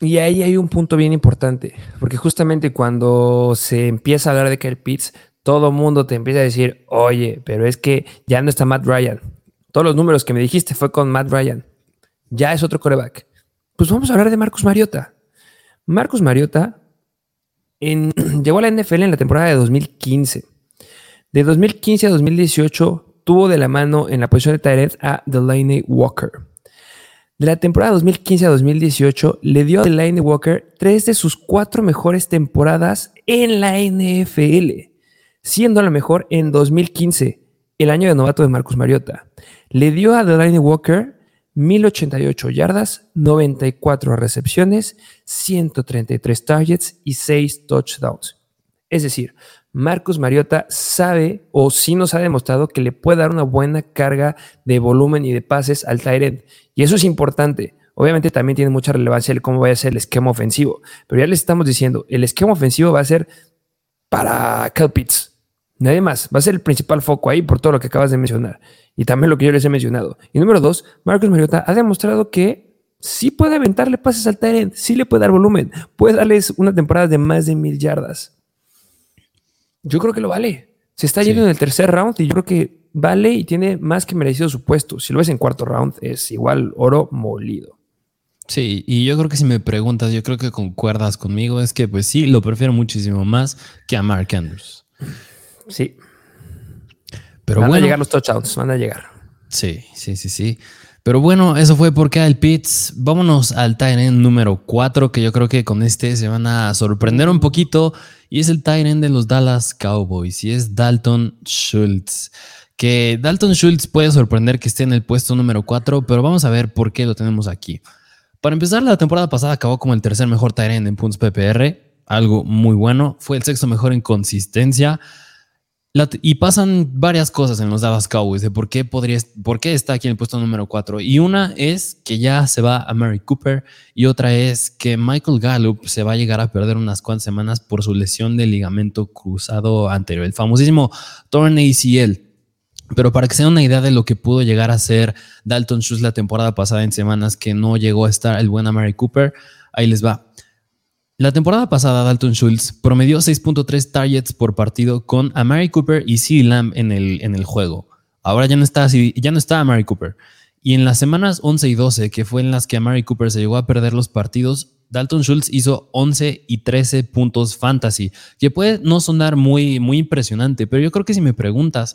[SPEAKER 2] Y ahí hay un punto bien importante, porque justamente cuando se empieza a hablar de Kyle Pitts, todo mundo te empieza a decir, oye, pero es que ya no está Matt Ryan, todos los números que me dijiste fue con Matt Ryan. Ya es otro coreback. Pues vamos a hablar de Marcus Mariota. Marcus Mariota llegó a la NFL en la temporada de 2015. De 2015 a 2018 tuvo de la mano en la posición de Tyrant a Delaney Walker. De la temporada 2015 a 2018 le dio a Delaney Walker tres de sus cuatro mejores temporadas en la NFL, siendo la mejor en 2015, el año de novato de Marcus Mariota. Le dio a Delaney Walker 1088 yardas, 94 recepciones, 133 targets y 6 touchdowns. Es decir, Marcus Mariota sabe o sí nos ha demostrado que le puede dar una buena carga de volumen y de pases al Tyrant. Y eso es importante. Obviamente también tiene mucha relevancia el cómo va a ser el esquema ofensivo. Pero ya les estamos diciendo, el esquema ofensivo va a ser para Cal Nadie más. Va a ser el principal foco ahí por todo lo que acabas de mencionar. Y también lo que yo les he mencionado. Y número dos, Marcus Mariota ha demostrado que sí puede aventarle pases al Tyrant, sí le puede dar volumen, puede darles una temporada de más de mil yardas. Yo creo que lo vale. Se está yendo en el tercer round y yo creo que vale y tiene más que merecido su puesto. Si lo ves en cuarto round, es igual oro molido.
[SPEAKER 1] Sí, y yo creo que si me preguntas, yo creo que concuerdas conmigo, es que pues sí, lo prefiero muchísimo más que a Mark Andrews.
[SPEAKER 2] Sí. Pero van a llegar los touchdowns, van a llegar.
[SPEAKER 1] Sí, sí, sí, sí. Pero bueno, eso fue por el Pitts. Vámonos al Tyrant número 4, que yo creo que con este se van a sorprender un poquito. Y es el Tyrant de los Dallas Cowboys. Y es Dalton Schultz. Que Dalton Schultz puede sorprender que esté en el puesto número 4, pero vamos a ver por qué lo tenemos aquí. Para empezar, la temporada pasada acabó como el tercer mejor Tyrant en puntos PPR. Algo muy bueno. Fue el sexto mejor en consistencia y pasan varias cosas en los Dallas Cowboys de por qué, podría, por qué está aquí en el puesto número 4. Y una es que ya se va a Mary Cooper y otra es que Michael Gallup se va a llegar a perder unas cuantas semanas por su lesión de ligamento cruzado anterior, el famosísimo torn ACL. Pero para que se den una idea de lo que pudo llegar a ser Dalton Schultz la temporada pasada en semanas que no llegó a estar el buen Mary Cooper, ahí les va. La temporada pasada, Dalton Schultz promedió 6.3 targets por partido con Amari Cooper y CeeDee Lamb en el, en el juego. Ahora ya no está, ya no está Amari Cooper. Y en las semanas 11 y 12, que fue en las que Amari Cooper se llegó a perder los partidos, Dalton Schultz hizo 11 y 13 puntos fantasy, que puede no sonar muy, muy impresionante, pero yo creo que si me preguntas,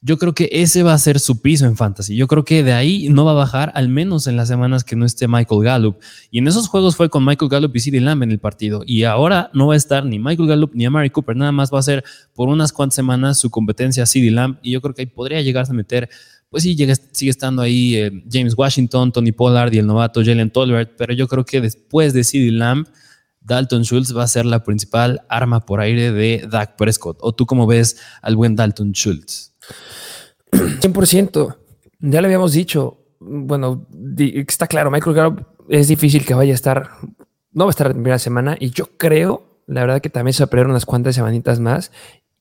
[SPEAKER 1] yo creo que ese va a ser su piso en fantasy. Yo creo que de ahí no va a bajar, al menos en las semanas que no esté Michael Gallup. Y en esos juegos fue con Michael Gallup y CeeDee Lamb en el partido. Y ahora no va a estar ni Michael Gallup ni Amari Cooper. Nada más va a ser por unas cuantas semanas su competencia CeeDee Lamb. Y yo creo que ahí podría llegarse a meter pues sí, sigue estando ahí eh, James Washington, Tony Pollard y el novato Jalen Tolbert, pero yo creo que después de CeeDee Lamb, Dalton Schultz va a ser la principal arma por aire de Dak Prescott. ¿O tú cómo ves al buen Dalton Schultz?
[SPEAKER 2] 100%. Ya le habíamos dicho. Bueno, está claro, Michael Gallup es difícil que vaya a estar, no va a estar la primera semana y yo creo, la verdad que también se va a perder unas cuantas semanitas más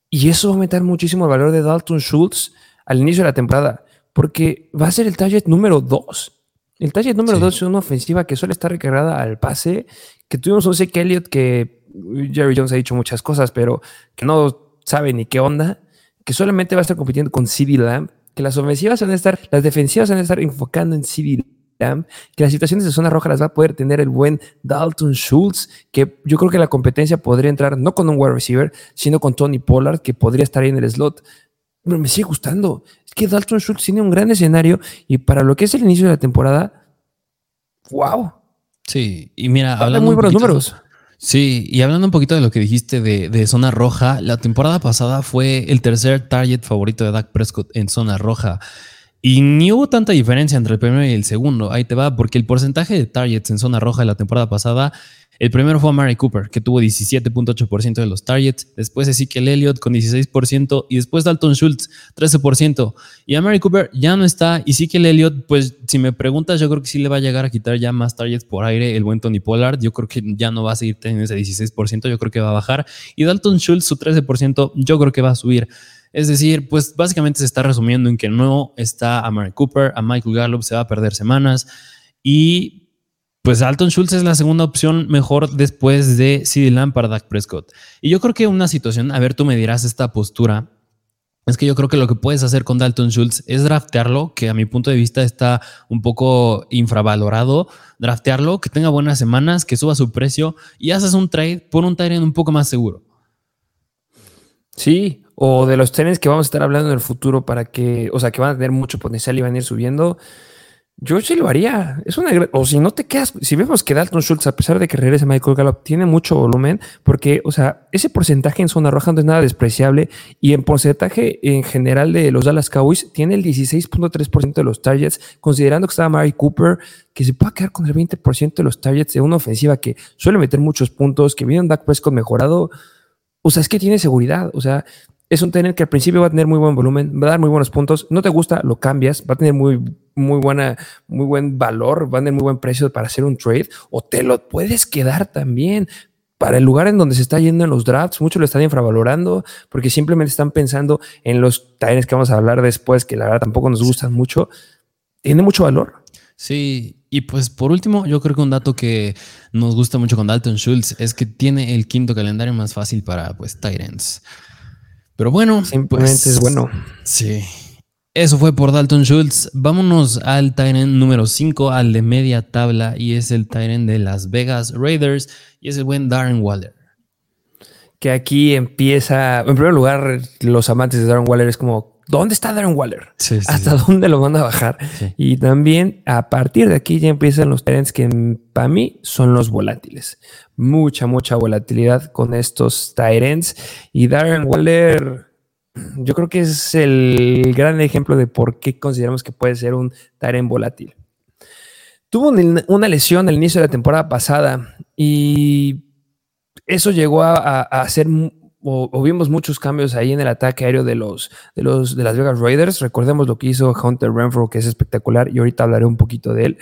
[SPEAKER 2] y eso va a aumentar muchísimo el valor de Dalton Schultz al inicio de la temporada porque va a ser el target número 2. El target número 2 es una ofensiva que suele estar recargada al pase, que tuvimos un Zeke Elliott que Jerry Jones ha dicho muchas cosas, pero que no sabe ni qué onda, que solamente va a estar compitiendo con CD Lamb, que las ofensivas van a estar, las defensivas van a estar enfocando en CD Lamb, que las situaciones de zona roja las va a poder tener el buen Dalton Schultz, que yo creo que la competencia podría entrar no con un wide receiver, sino con Tony Pollard, que podría estar ahí en el slot. Pero me sigue gustando. Es que Dalton Schultz tiene un gran escenario y para lo que es el inicio de la temporada, wow.
[SPEAKER 1] Sí, y mira,
[SPEAKER 2] hablando muy buenos números.
[SPEAKER 1] Sí, y hablando un poquito de lo que dijiste de, zona roja, la temporada pasada fue el tercer target favorito de Dak Prescott en zona roja. Y ni hubo tanta diferencia entre el primero y el segundo. Ahí te va, porque el porcentaje de targets en zona roja de la temporada pasada el primero fue Mary Cooper, que tuvo 17.8% de los targets, después Ezekiel Elliott con 16% y después Dalton Schultz 13%. Y a Mary Cooper ya no está y Ezekiel Elliott, pues si me preguntas, yo creo que sí le va a llegar a quitar ya más targets por aire el buen Tony Pollard. Yo creo que ya no va a seguir teniendo ese 16%, yo creo que va a bajar. Y Dalton Schultz, su 13%, yo creo que va a subir. Es decir, pues básicamente se está resumiendo en que no está a Mary Cooper, a Michael Gallup se va a perder semanas y pues Alton Schultz es la segunda opción mejor después de CD Lamb para Dak Prescott. Y yo creo que una situación, a ver, tú me dirás esta postura, es que yo creo que lo que puedes hacer con Dalton Schultz es draftearlo, que a mi punto de vista está un poco infravalorado. Draftearlo, que tenga buenas semanas, que suba su precio y haces un trade por un Tyrant un poco más seguro.
[SPEAKER 2] Sí, o de los trenes que vamos a estar hablando en el futuro para que, o sea, que van a tener mucho potencial y van a ir subiendo. Yo sí lo haría. Es una o si no te quedas, si vemos que Dalton Schultz, a pesar de que regrese Michael Gallup, tiene mucho volumen, porque, o sea, ese porcentaje en zona roja no es nada despreciable y en porcentaje en general de los Dallas Cowboys tiene el 16.3% de los targets, considerando que estaba Mary Cooper, que se puede quedar con el 20% de los targets de una ofensiva que suele meter muchos puntos, que viene un Dak Prescott mejorado. O sea, es que tiene seguridad. O sea, es un tener que al principio va a tener muy buen volumen, va a dar muy buenos puntos. No te gusta, lo cambias, va a tener muy, muy buena, muy buen valor, va a tener muy buen precio para hacer un trade, o te lo puedes quedar también. Para el lugar en donde se está yendo en los drafts, muchos lo están infravalorando porque simplemente están pensando en los talleres que vamos a hablar después, que la verdad tampoco nos gustan mucho. Tiene mucho valor.
[SPEAKER 1] Sí, y pues por último, yo creo que un dato que nos gusta mucho con Dalton Schultz es que tiene el quinto calendario más fácil para pues Tyrants. Pero bueno,
[SPEAKER 2] simplemente es pues, bueno.
[SPEAKER 1] Sí. Eso fue por Dalton Schultz. Vámonos al Tyrant número 5, al de media tabla, y es el Tyrant de Las Vegas Raiders, y es el buen Darren Waller.
[SPEAKER 2] Que aquí empieza, en primer lugar, los amantes de Darren Waller es como, ¿dónde está Darren Waller? ¿Hasta dónde lo van a bajar? Y también a partir de aquí ya empiezan los trends que para mí son los volátiles. Mucha, mucha volatilidad con estos Tyrants. Y Darren Waller, yo creo que es el gran ejemplo de por qué consideramos que puede ser un Tyrant volátil. Tuvo una lesión al inicio de la temporada pasada y eso llegó a, a, a ser o, vimos muchos cambios ahí en el ataque aéreo de los, de los de las Vegas Raiders. Recordemos lo que hizo Hunter Renfro, que es espectacular, y ahorita hablaré un poquito de él.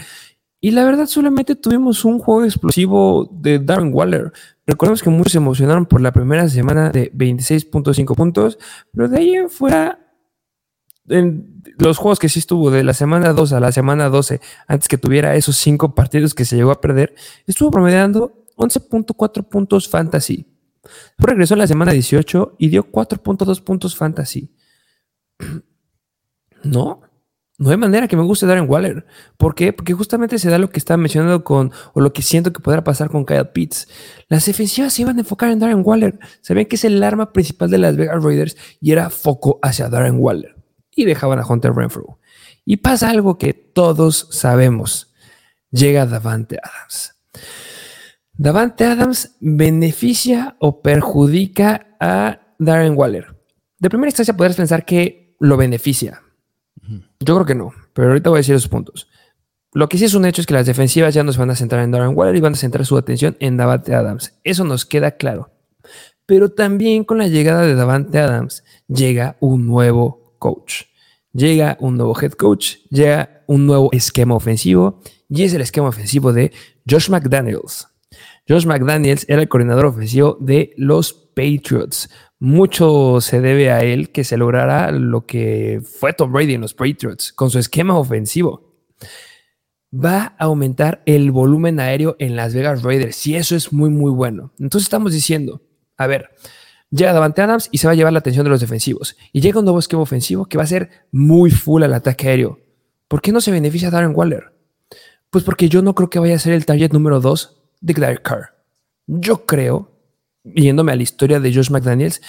[SPEAKER 2] Y la verdad, solamente tuvimos un juego explosivo de Darren Waller. Recordemos que muchos se emocionaron por la primera semana de 26.5 puntos, pero de ahí en fuera, en los juegos que sí estuvo de la semana 2 a la semana 12, antes que tuviera esos cinco partidos que se llegó a perder, estuvo promediando 11.4 puntos fantasy. Regresó en la semana 18 y dio 4.2 puntos fantasy. No, no hay manera que me guste Darren Waller. ¿Por qué? Porque justamente se da lo que estaba mencionando con, o lo que siento que podrá pasar con Kyle Pitts. Las defensivas se iban a enfocar en Darren Waller. Sabían que es el arma principal de las Vegas Raiders y era foco hacia Darren Waller. Y dejaban a Hunter Renfrew. Y pasa algo que todos sabemos. Llega Davante Adams. Davante Adams beneficia o perjudica a Darren Waller. De primera instancia podrías pensar que lo beneficia. Yo creo que no, pero ahorita voy a decir esos puntos. Lo que sí es un hecho es que las defensivas ya no se van a centrar en Darren Waller y van a centrar su atención en Davante Adams. Eso nos queda claro. Pero también con la llegada de Davante Adams llega un nuevo coach. Llega un nuevo head coach, llega un nuevo esquema ofensivo y es el esquema ofensivo de Josh McDaniels. Josh McDaniels era el coordinador ofensivo de los Patriots. Mucho se debe a él que se lograra lo que fue Tom Brady en los Patriots con su esquema ofensivo. Va a aumentar el volumen aéreo en Las Vegas Raiders y eso es muy, muy bueno. Entonces estamos diciendo, a ver, llega Davante Adams y se va a llevar la atención de los defensivos. Y llega un nuevo esquema ofensivo que va a ser muy full al ataque aéreo. ¿Por qué no se beneficia Darren Waller? Pues porque yo no creo que vaya a ser el target número 2 de Derek Carr. Yo creo, yéndome a la historia de Josh McDaniels,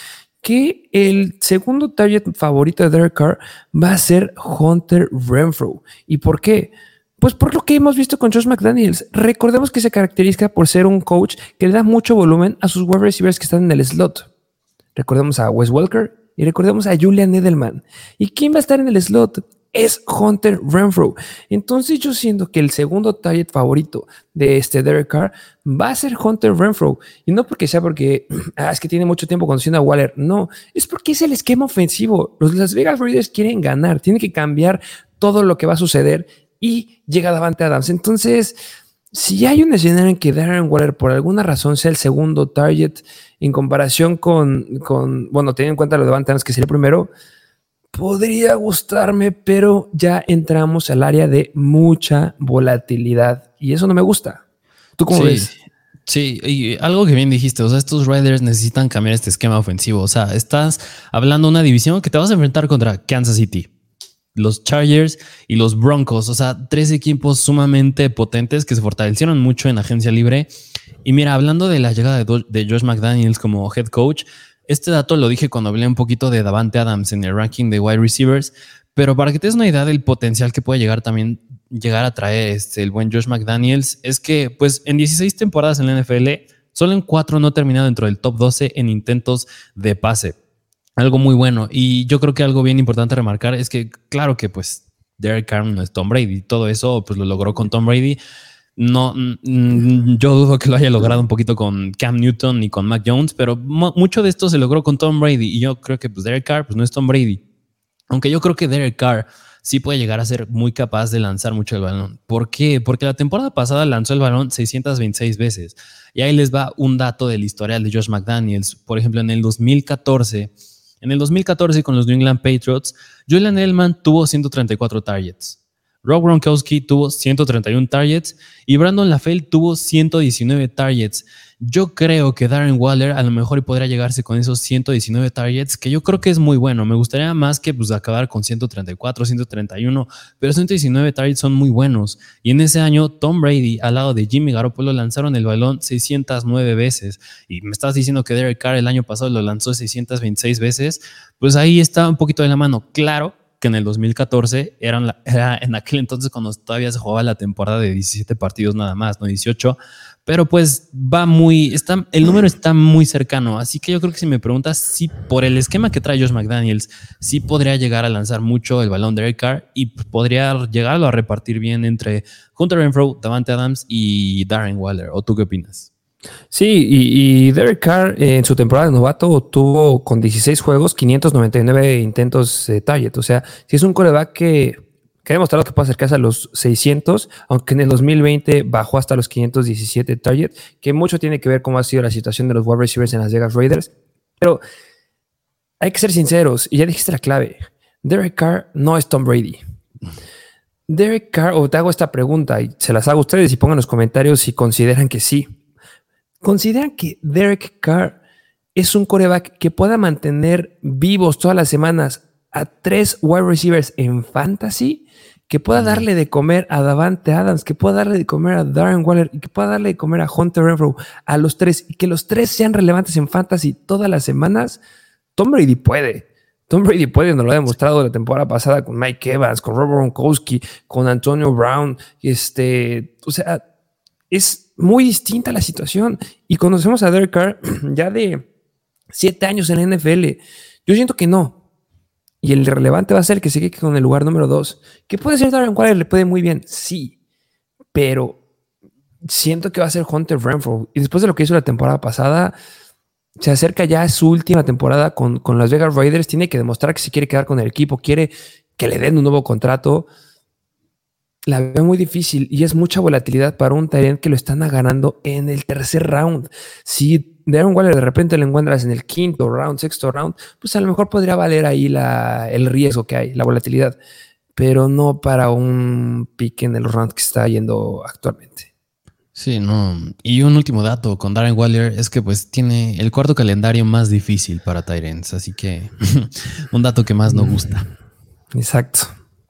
[SPEAKER 2] que el segundo target favorito de Derek Carr va a ser Hunter Renfro. ¿Y por qué? Pues por lo que hemos visto con Josh McDaniels. Recordemos que se caracteriza por ser un coach que le da mucho volumen a sus wide receivers que están en el slot. Recordemos a Wes Welker y recordemos a Julian Edelman. ¿Y quién va a estar en el slot? Es Hunter Renfro. Entonces yo siento que el segundo target favorito de este Derek Carr va a ser Hunter Renfro. Y no porque sea porque ah, es que tiene mucho tiempo conociendo a Waller. No, es porque es el esquema ofensivo. Los Las Vegas Raiders quieren ganar. Tienen que cambiar todo lo que va a suceder y llega Davante Adams. Entonces, si hay un escenario en que Darren Waller por alguna razón sea el segundo target en comparación con, con bueno, teniendo en cuenta lo de Davante Adams que sería el primero, podría gustarme, pero ya entramos al área de mucha volatilidad y eso no me gusta. ¿Tú cómo ves?
[SPEAKER 1] Sí, y algo que bien dijiste, o sea, estos Riders necesitan cambiar este esquema ofensivo. O sea, estás hablando de una división que te vas a enfrentar contra Kansas City, los Chargers y los Broncos. O sea, tres equipos sumamente potentes que se fortalecieron mucho en agencia libre. Y mira, hablando de la llegada de, de Josh McDaniels como head coach, este dato lo dije cuando hablé un poquito de Davante Adams en el ranking de wide receivers, pero para que te des una idea del potencial que puede llegar también llegar a traer este, el buen Josh McDaniels, es que pues en 16 temporadas en la NFL, solo en 4 no ha terminado dentro del top 12 en intentos de pase. Algo muy bueno. Y yo creo que algo bien importante remarcar es que, claro que pues Derek Carr no es Tom Brady, todo eso pues lo logró con Tom Brady, no, mm, yo dudo que lo haya logrado un poquito con Cam Newton y con Mac Jones, pero mucho de esto se logró con Tom Brady. Y yo creo que pues Derek Carr pues no es Tom Brady. Aunque yo creo que Derek Carr sí puede llegar a ser muy capaz de lanzar mucho el balón. ¿Por qué? Porque la temporada pasada lanzó el balón 626 veces. Y ahí les va un dato del historial de Josh McDaniels. Por ejemplo, en el 2014, en el 2014 con los New England Patriots, Julian Edelman tuvo 134 targets. Rob Gronkowski tuvo 131 targets y Brandon LaFell tuvo 119 targets. Yo creo que Darren Waller a lo mejor podría llegarse con esos 119 targets, que yo creo que es muy bueno. Me gustaría más que pues, acabar con 134, 131, pero 119 targets son muy buenos. Y en ese año, Tom Brady al lado de Jimmy Garoppolo lanzaron el balón 609 veces. Y me estás diciendo que Derek Carr el año pasado lo lanzó 626 veces. Pues ahí está un poquito de la mano. Claro que en el 2014 eran era en aquel entonces cuando todavía se jugaba la temporada de 17 partidos nada más, no 18, pero pues va muy, está, el número está muy cercano, así que yo creo que si me preguntas si por el esquema que trae Josh McDaniels, sí podría llegar a lanzar mucho el balón de Eric Carr y podría llegarlo a repartir bien entre Hunter Renfro, Davante Adams y Darren Waller, ¿o tú qué opinas?
[SPEAKER 2] Sí, y, Derek Carr en su temporada de novato tuvo con 16 juegos 599 intentos de target. O sea, si es un coreback que, que ha demostrado que puede acercarse a los 600, aunque en el 2020 bajó hasta los 517 target, que mucho tiene que ver cómo ha sido la situación de los wide receivers en las Vegas Raiders. Pero hay que ser sinceros, y ya dijiste la clave. Derek Carr no es Tom Brady. Derek Carr, o te hago esta pregunta y se las hago a ustedes y pongan en los comentarios si consideran que sí. ¿Consideran que Derek Carr es un coreback que pueda mantener vivos todas las semanas a tres wide receivers en fantasy? Que pueda darle de comer a Davante Adams, que pueda darle de comer a Darren Waller y que pueda darle de comer a Hunter Renfro a los tres y que los tres sean relevantes en fantasy todas las semanas. Tom Brady puede. Tom Brady puede, nos lo ha demostrado la temporada pasada con Mike Evans, con Robert Gronkowski, con Antonio Brown. Este, o sea, es muy distinta la situación. Y conocemos a Derek Carr ya de siete años en la NFL. Yo siento que no. Y el relevante va a ser que quede con el lugar número 2. Que puede ser Darren Waller, le puede muy bien, sí. Pero siento que va a ser Hunter Renfro. Y después de lo que hizo la temporada pasada, se acerca ya a su última temporada con, con las Vegas Raiders. Tiene que demostrar que se quiere quedar con el equipo, quiere que le den un nuevo contrato. La veo muy difícil y es mucha volatilidad para un Tyrant que lo están ganando en el tercer round. Si Darren Waller de repente lo encuentras en el quinto round, sexto round, pues a lo mejor podría valer ahí la, el riesgo que hay, la volatilidad, pero no para un pique en el round que está yendo actualmente.
[SPEAKER 1] Sí, no. Y un último dato con Darren Waller es que pues tiene el cuarto calendario más difícil para Tyrants, así que un dato que más nos gusta.
[SPEAKER 2] Exacto.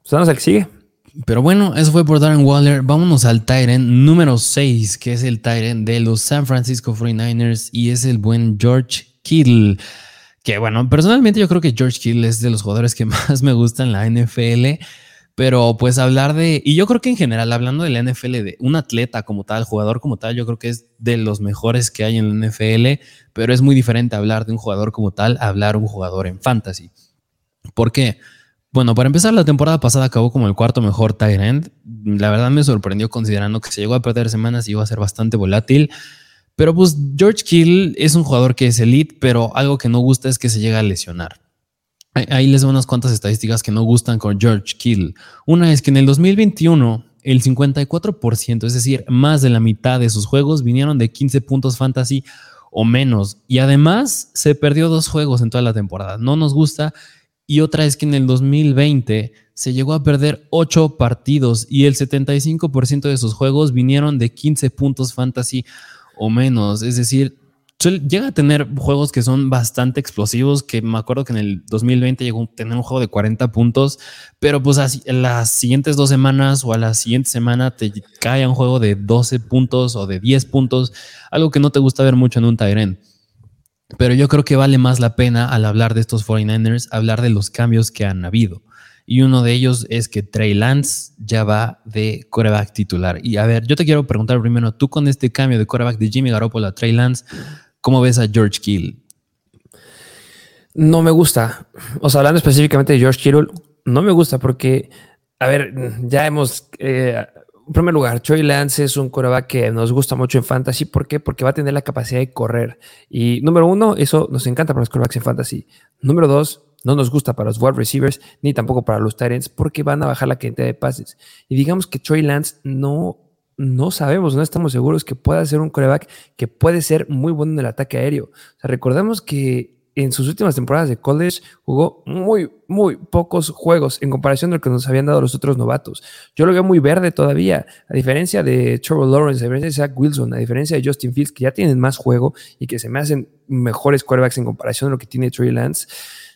[SPEAKER 2] Pues vamos al que sigue.
[SPEAKER 1] Pero bueno, eso fue por Darren Waller. Vámonos al Tyrant número 6, que es el Tyrant de los San Francisco 49ers y es el buen George Kittle. Que bueno, personalmente yo creo que George Kittle es de los jugadores que más me gustan en la NFL. Pero pues hablar de, y yo creo que en general, hablando de la NFL, de un atleta como tal, jugador como tal, yo creo que es de los mejores que hay en la NFL, pero es muy diferente hablar de un jugador como tal hablar un jugador en fantasy. ¿Por qué? Bueno, para empezar, la temporada pasada acabó como el cuarto mejor tight end. La verdad me sorprendió considerando que se llegó a perder semanas y iba a ser bastante volátil. Pero pues George Kittle es un jugador que es elite, pero algo que no gusta es que se llega a lesionar. Ahí les doy unas cuantas estadísticas que no gustan con George Kittle. Una es que en el 2021 el 54%, es decir, más de la mitad de sus juegos vinieron de 15 puntos fantasy o menos. Y además se perdió dos juegos en toda la temporada. No nos gusta y otra es que en el 2020 se llegó a perder 8 partidos y el 75% de sus juegos vinieron de 15 puntos fantasy o menos. Es decir, llega a tener juegos que son bastante explosivos, que me acuerdo que en el 2020 llegó a tener un juego de 40 puntos, pero pues así, las siguientes dos semanas o a la siguiente semana te cae un juego de 12 puntos o de 10 puntos, algo que no te gusta ver mucho en un Tyrant. Pero yo creo que vale más la pena al hablar de estos 49ers, hablar de los cambios que han habido. Y uno de ellos es que Trey Lance ya va de coreback titular. Y a ver, yo te quiero preguntar primero, tú con este cambio de coreback de Jimmy Garoppolo a Trey Lance, ¿cómo ves a George Kittle?
[SPEAKER 2] No me gusta. O sea, hablando específicamente de George Kittle, no me gusta porque, a ver, ya hemos eh, en primer lugar, Troy Lance es un coreback que nos gusta mucho en fantasy. ¿Por qué? Porque va a tener la capacidad de correr. Y número uno, eso nos encanta para los corebacks en fantasy. Número dos, no nos gusta para los wide receivers ni tampoco para los Tyrants porque van a bajar la cantidad de pases. Y digamos que Troy Lance no, no sabemos, no estamos seguros que pueda ser un coreback que puede ser muy bueno en el ataque aéreo. O sea, recordemos que en sus últimas temporadas de college jugó muy, muy pocos juegos en comparación de lo que nos habían dado los otros novatos. Yo lo veo muy verde todavía, a diferencia de Trevor Lawrence, a diferencia de Zach Wilson, a diferencia de Justin Fields, que ya tienen más juego y que se me hacen mejores quarterbacks en comparación de lo que tiene Trey Lance.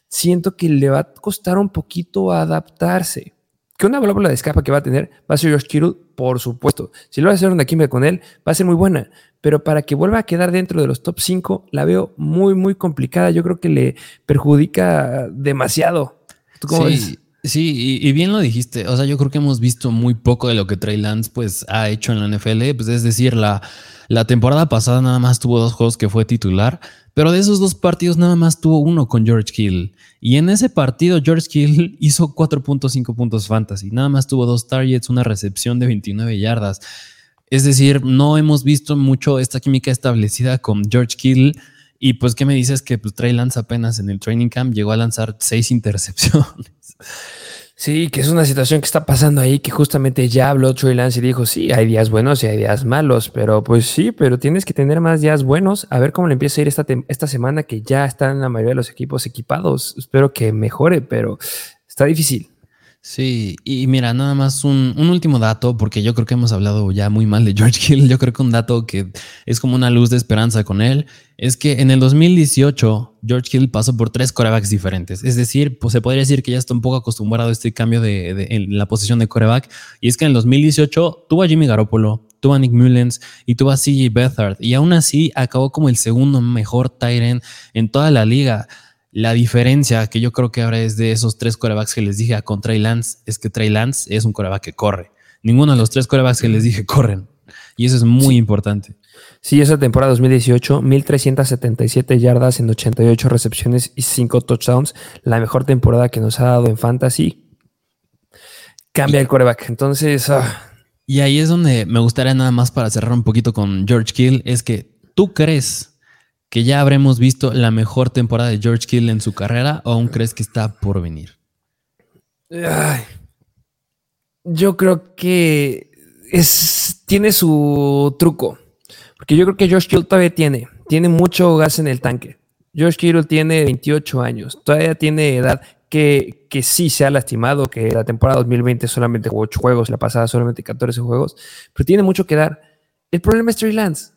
[SPEAKER 2] Siento que le va a costar un poquito adaptarse que una válvula de escapa que va a tener va a ser Josh Kittle, por supuesto. Si lo va a hacer una química con él, va a ser muy buena. Pero para que vuelva a quedar dentro de los top 5, la veo muy, muy complicada. Yo creo que le perjudica demasiado.
[SPEAKER 1] ¿Tú cómo sí, ves? Sí, y, bien lo dijiste. O sea, yo creo que hemos visto muy poco de lo que Trey Lance pues, ha hecho en la NFL. Pues, es decir, la, la temporada pasada nada más tuvo dos juegos que fue titular pero de esos dos partidos nada más tuvo uno con George Hill. Y en ese partido George Hill hizo 4.5 puntos fantasy. Nada más tuvo dos targets, una recepción de 29 yardas. Es decir, no hemos visto mucho esta química establecida con George Hill. Y pues, ¿qué me dices? Que pues, Trey Lance apenas en el training camp llegó a lanzar seis intercepciones.
[SPEAKER 2] Sí, que es una situación que está pasando ahí, que justamente ya habló Troy Lance y dijo, sí, hay días buenos y hay días malos, pero pues sí, pero tienes que tener más días buenos, a ver cómo le empieza a ir esta, esta semana que ya están la mayoría de los equipos equipados. Espero que mejore, pero está difícil.
[SPEAKER 1] Sí, y mira, nada más un, último dato, porque yo creo que hemos hablado ya muy mal de George Hill. Yo creo que un dato que es como una luz de esperanza con él es que en el 2018 George Hill pasó por tres corebacks diferentes. Es decir, pues se podría decir que ya está un poco acostumbrado a este cambio de, en la posición de coreback. Y es que en el 2018 tuvo a Jimmy Garoppolo, tuvo a Nick Mullens y tuvo a CJ Beathard. Y aún así acabó como el segundo mejor tight end en toda la liga. La diferencia que yo creo que ahora es de esos tres corebacks que les dije con Trey Lance es que Trey Lance es un coreback que corre. Ninguno de los tres corebacks que les dije corren. Y eso es muy importante.
[SPEAKER 2] Sí, esa temporada 2018, 1377 yardas en 88 recepciones y 5 touchdowns. La mejor temporada que nos ha dado en fantasy. Cambia el quarterback. Entonces. Ah.
[SPEAKER 1] Y ahí es donde me gustaría nada más para cerrar un poquito con George Kill. Es que tú crees que ya habremos visto la mejor temporada de George Kill en su carrera o aún crees que está por venir?
[SPEAKER 2] yo creo que es, tiene su truco. Porque yo creo que Josh Kittle todavía tiene, tiene mucho gas en el tanque. Josh Kittle tiene 28 años, todavía tiene edad que, que sí se ha lastimado, que la temporada 2020 solamente jugó 8 juegos, la pasada solamente 14 juegos, pero tiene mucho que dar. El problema es Trey Lance.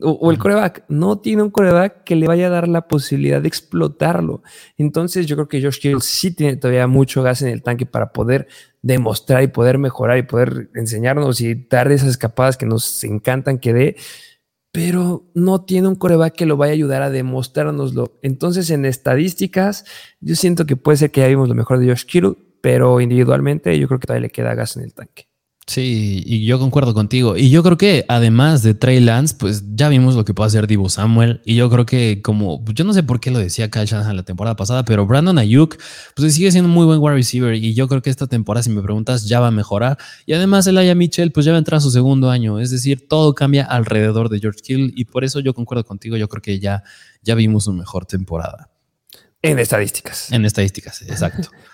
[SPEAKER 2] O, el coreback no tiene un coreback que le vaya a dar la posibilidad de explotarlo. Entonces, yo creo que Josh Kittle sí tiene todavía mucho gas en el tanque para poder demostrar y poder mejorar y poder enseñarnos y dar esas escapadas que nos encantan que dé pero no tiene un coreback que lo vaya a ayudar a demostrárnoslo. Entonces, en estadísticas, yo siento que puede ser que ya vimos lo mejor de Josh Kittle, pero individualmente yo creo que todavía le queda gas en el tanque.
[SPEAKER 1] Sí, y yo concuerdo contigo. Y yo creo que además de Trey Lance, pues ya vimos lo que puede hacer Divo Samuel. Y yo creo que como, yo no sé por qué lo decía Kyle Shanahan la temporada pasada, pero Brandon Ayuk, pues sigue siendo un muy buen wide receiver. Y yo creo que esta temporada, si me preguntas, ya va a mejorar. Y además el Aya Mitchell, pues ya va a entrar a su segundo año. Es decir, todo cambia alrededor de George Hill. Y por eso yo concuerdo contigo. Yo creo que ya, ya vimos una mejor temporada.
[SPEAKER 2] En estadísticas.
[SPEAKER 1] En estadísticas, exacto.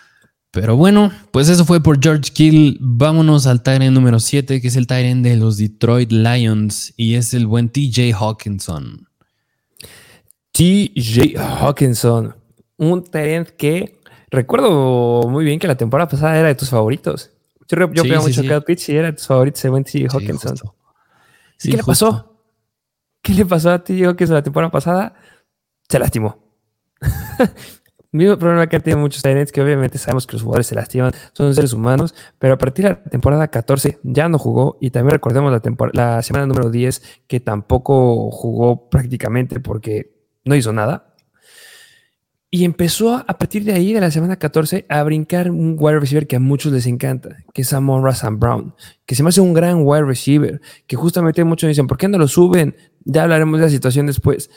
[SPEAKER 1] Pero bueno, pues eso fue por George Kill. Vámonos al Tyrant número 7, que es el Tyrant de los Detroit Lions y es el buen TJ Hawkinson.
[SPEAKER 2] TJ Hawkinson, un Tyrant que recuerdo muy bien que la temporada pasada era de tus favoritos. Yo, yo mucho a Pitch y era de tus favoritos el buen TJ Hawkinson. ¿Qué le pasó? ¿Qué le pasó a TJ Hawkinson la temporada pasada? Se lastimó. mismo problema que han tenido muchos Tyrants, que obviamente sabemos que los jugadores se lastiman, son seres humanos, pero a partir de la temporada 14 ya no jugó y también recordemos la, la semana número 10 que tampoco jugó prácticamente porque no hizo nada. Y empezó a partir de ahí, de la semana 14, a brincar un wide receiver que a muchos les encanta, que es Amon Razan Brown, que se me hace un gran wide receiver, que justamente muchos dicen, ¿por qué no lo suben? Ya hablaremos de la situación después.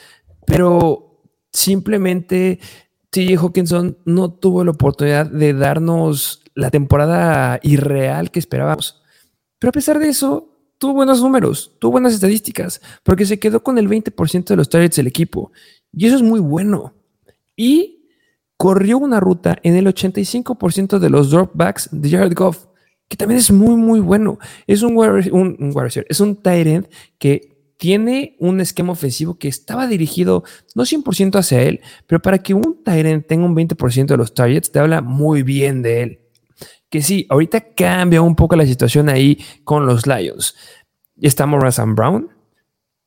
[SPEAKER 2] Pero simplemente TJ Hawkinson no tuvo la oportunidad de darnos la temporada irreal que esperábamos. Pero a pesar de eso, tuvo buenos números, tuvo buenas estadísticas, porque se quedó con el 20% de los targets del equipo. Y eso es muy bueno. Y corrió una ruta en el 85% de los dropbacks de Jared Goff, que también es muy, muy bueno. Es un, un, es un tight end que tiene un esquema ofensivo que estaba dirigido no 100% hacia él, pero para que un Tyrant tenga un 20% de los targets, te habla muy bien de él. Que sí, ahorita cambia un poco la situación ahí con los Lions. Está Morrison Brown,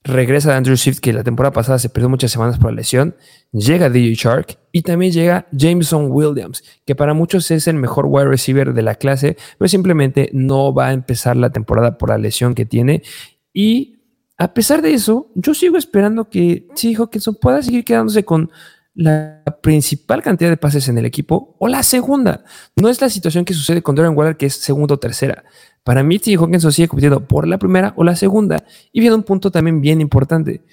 [SPEAKER 2] regresa Andrew Swift, que la temporada pasada se perdió muchas semanas por la lesión, llega DJ Shark y también llega Jameson Williams, que para muchos es el mejor wide receiver de la clase, pero simplemente no va a empezar la temporada por la lesión que tiene. Y a pesar de eso, yo sigo esperando que sí, Hawkinson pueda seguir quedándose con la principal cantidad de pases en el equipo o la segunda. No es la situación que sucede con Darren Waller, que es segunda o tercera. Para mí, T. Hawkinson sigue compitiendo por la primera o la segunda. Y viene un punto también bien importante.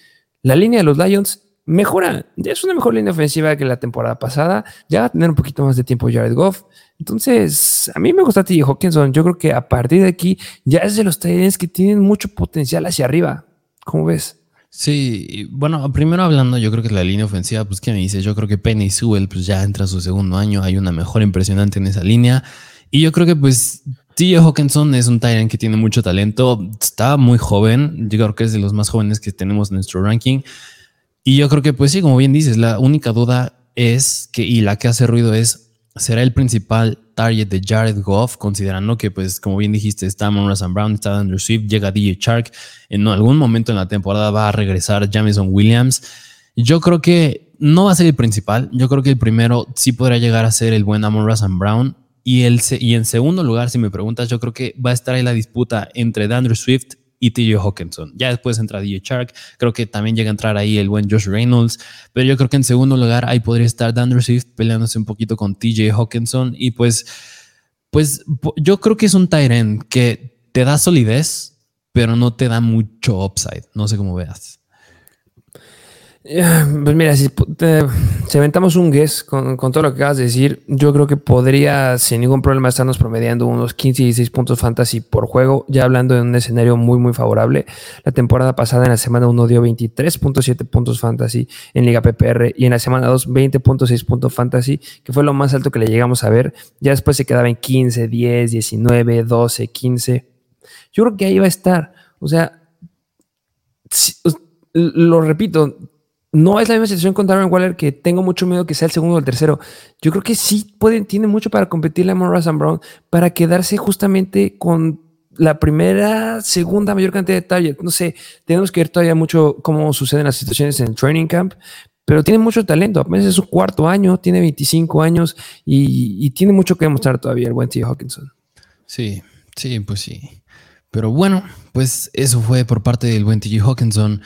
[SPEAKER 2] La línea de los Lions mejora. Es una mejor línea ofensiva que la temporada pasada. Ya va a tener un poquito más de tiempo Jared Goff. Entonces, a mí me gusta T. Hawkinson. Yo creo que a partir de aquí ya es de los Titans que tienen mucho potencial hacia arriba. ¿Cómo ves?
[SPEAKER 1] Sí, bueno, primero hablando, yo creo que la línea ofensiva, pues, ¿qué me dices? Yo creo que Penny Sewell, pues ya entra a su segundo año, hay una mejor impresionante en esa línea. Y yo creo que, pues, T.J. Hawkinson es un Tyrant que tiene mucho talento, está muy joven, yo creo que es de los más jóvenes que tenemos en nuestro ranking. Y yo creo que, pues sí, como bien dices, la única duda es que, y la que hace ruido es, ¿será el principal target de Jared Goff, considerando que, pues, como bien dijiste, está Monroe Brown, está Andrew Swift, llega DJ Shark, en algún momento en la temporada va a regresar Jamison Williams. Yo creo que no va a ser el principal, yo creo que el primero sí podrá llegar a ser el buen Amon Russell Brown. Y, el, y en segundo lugar, si me preguntas, yo creo que va a estar ahí la disputa entre Andrew Swift y TJ Hawkinson. Ya después entra DJ Shark, creo que también llega a entrar ahí el buen Josh Reynolds, pero yo creo que en segundo lugar ahí podría estar Andrew Swift peleándose un poquito con TJ Hawkinson y pues, pues yo creo que es un Tyrant que te da solidez, pero no te da mucho upside. No sé cómo veas.
[SPEAKER 2] Pues mira, si, aventamos un guess con, todo lo que acabas de decir, yo creo que podría sin ningún problema estarnos promediando unos 15 y 16 puntos fantasy por juego, ya hablando de un escenario muy muy favorable. La temporada pasada en la semana 1 dio 23.7 puntos fantasy en Liga PPR y en la semana 2 20.6 puntos fantasy, que fue lo más alto que le llegamos a ver. Ya después se quedaba en 15, 10, 19, 12, 15. Yo creo que ahí va a estar. O sea, lo repito, no es la misma situación con Darren Waller que tengo mucho miedo que sea el segundo o el tercero. Yo creo que sí pueden, tiene mucho para competirle a Morris Brown para quedarse justamente con la primera, segunda mayor cantidad de targets. No sé, tenemos que ver todavía mucho cómo suceden las situaciones en el training camp, pero tiene mucho talento. Apenas es su cuarto año, tiene 25 años y, tiene mucho que demostrar todavía el buen T. Hawkinson.
[SPEAKER 1] Sí, sí, pues sí. Pero bueno, pues eso fue por parte del buen T. Hawkinson.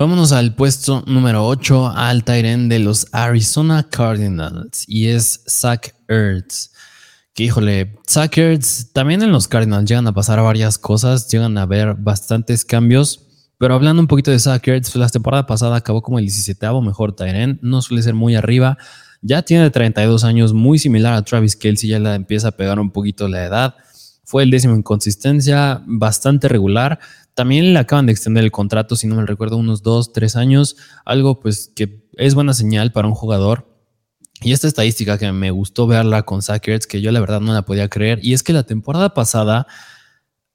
[SPEAKER 1] Vámonos al puesto número 8, al Tyren de los Arizona Cardinals, y es Zach Ertz. Que híjole, Zach Ertz, también en los Cardinals llegan a pasar varias cosas, llegan a haber bastantes cambios. Pero hablando un poquito de Zach Ertz, la temporada pasada acabó como el 17 mejor Tyren, no suele ser muy arriba. Ya tiene 32 años, muy similar a Travis Kelsey, ya la empieza a pegar un poquito la edad. Fue el décimo en consistencia, bastante regular. También le acaban de extender el contrato, si no me recuerdo, unos dos, tres años, algo pues que es buena señal para un jugador. Y esta estadística que me gustó verla con Sackers, que yo la verdad no la podía creer, y es que la temporada pasada,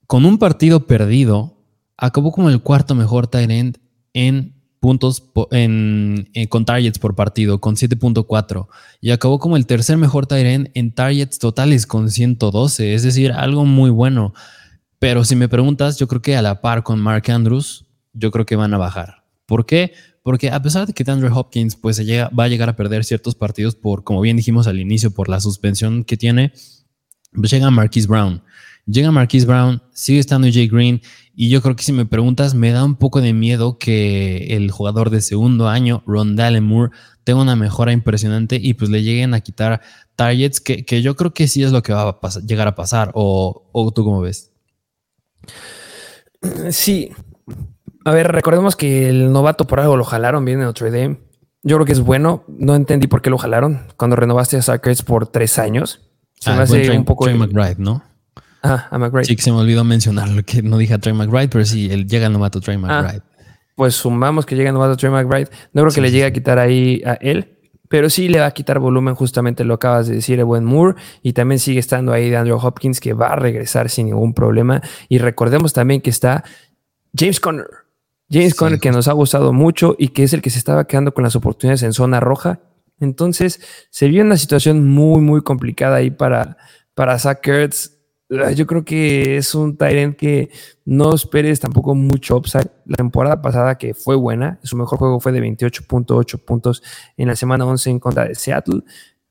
[SPEAKER 1] con un partido perdido, acabó como el cuarto mejor tight en puntos en, con targets por partido, con 7.4, y acabó como el tercer mejor tight en targets totales con 112, es decir, algo muy bueno. Pero si me preguntas, yo creo que a la par con Mark Andrews, yo creo que van a bajar. ¿Por qué? Porque a pesar de que Andrew Hopkins pues, se llega, va a llegar a perder ciertos partidos por, como bien dijimos al inicio, por la suspensión que tiene, pues llega Marquise Brown. Llega Marquise Brown, sigue estando Jay Green, y yo creo que si me preguntas, me da un poco de miedo que el jugador de segundo año, Ron Moore, tenga una mejora impresionante y pues le lleguen a quitar targets, que, que yo creo que sí es lo que va a llegar a pasar. ¿O tú cómo ves?
[SPEAKER 2] Sí. A ver, recordemos que el novato por algo lo jalaron bien en Notre Dame. Yo creo que es bueno. No entendí por qué lo jalaron cuando renovaste a Sackers por tres años.
[SPEAKER 1] Se me ah, hace un poco. Trey McBride, ¿no?
[SPEAKER 2] Ah, a McBride.
[SPEAKER 1] Sí, que se me olvidó mencionarlo, que no dije a Trey McBride, pero sí, él llega el novato Trey ah, McBride.
[SPEAKER 2] pues sumamos que llega el novato Trey McBride. No creo que le llegue a quitar ahí a él pero sí le va a quitar volumen, justamente lo acabas de decir, el buen Moore, y también sigue estando ahí de Andrew Hopkins, que va a regresar sin ningún problema. Y recordemos también que está James Conner. James Conner, que nos ha gustado mucho y que es el que se estaba quedando con las oportunidades en zona roja. Entonces, se vio una situación muy, muy complicada ahí para, para Zach Ertz. Ah, yo creo que es un Tyrant que no esperes tampoco mucho upside. La temporada pasada, que fue buena, su mejor juego fue de 28.8 puntos en la semana 11 en contra de Seattle.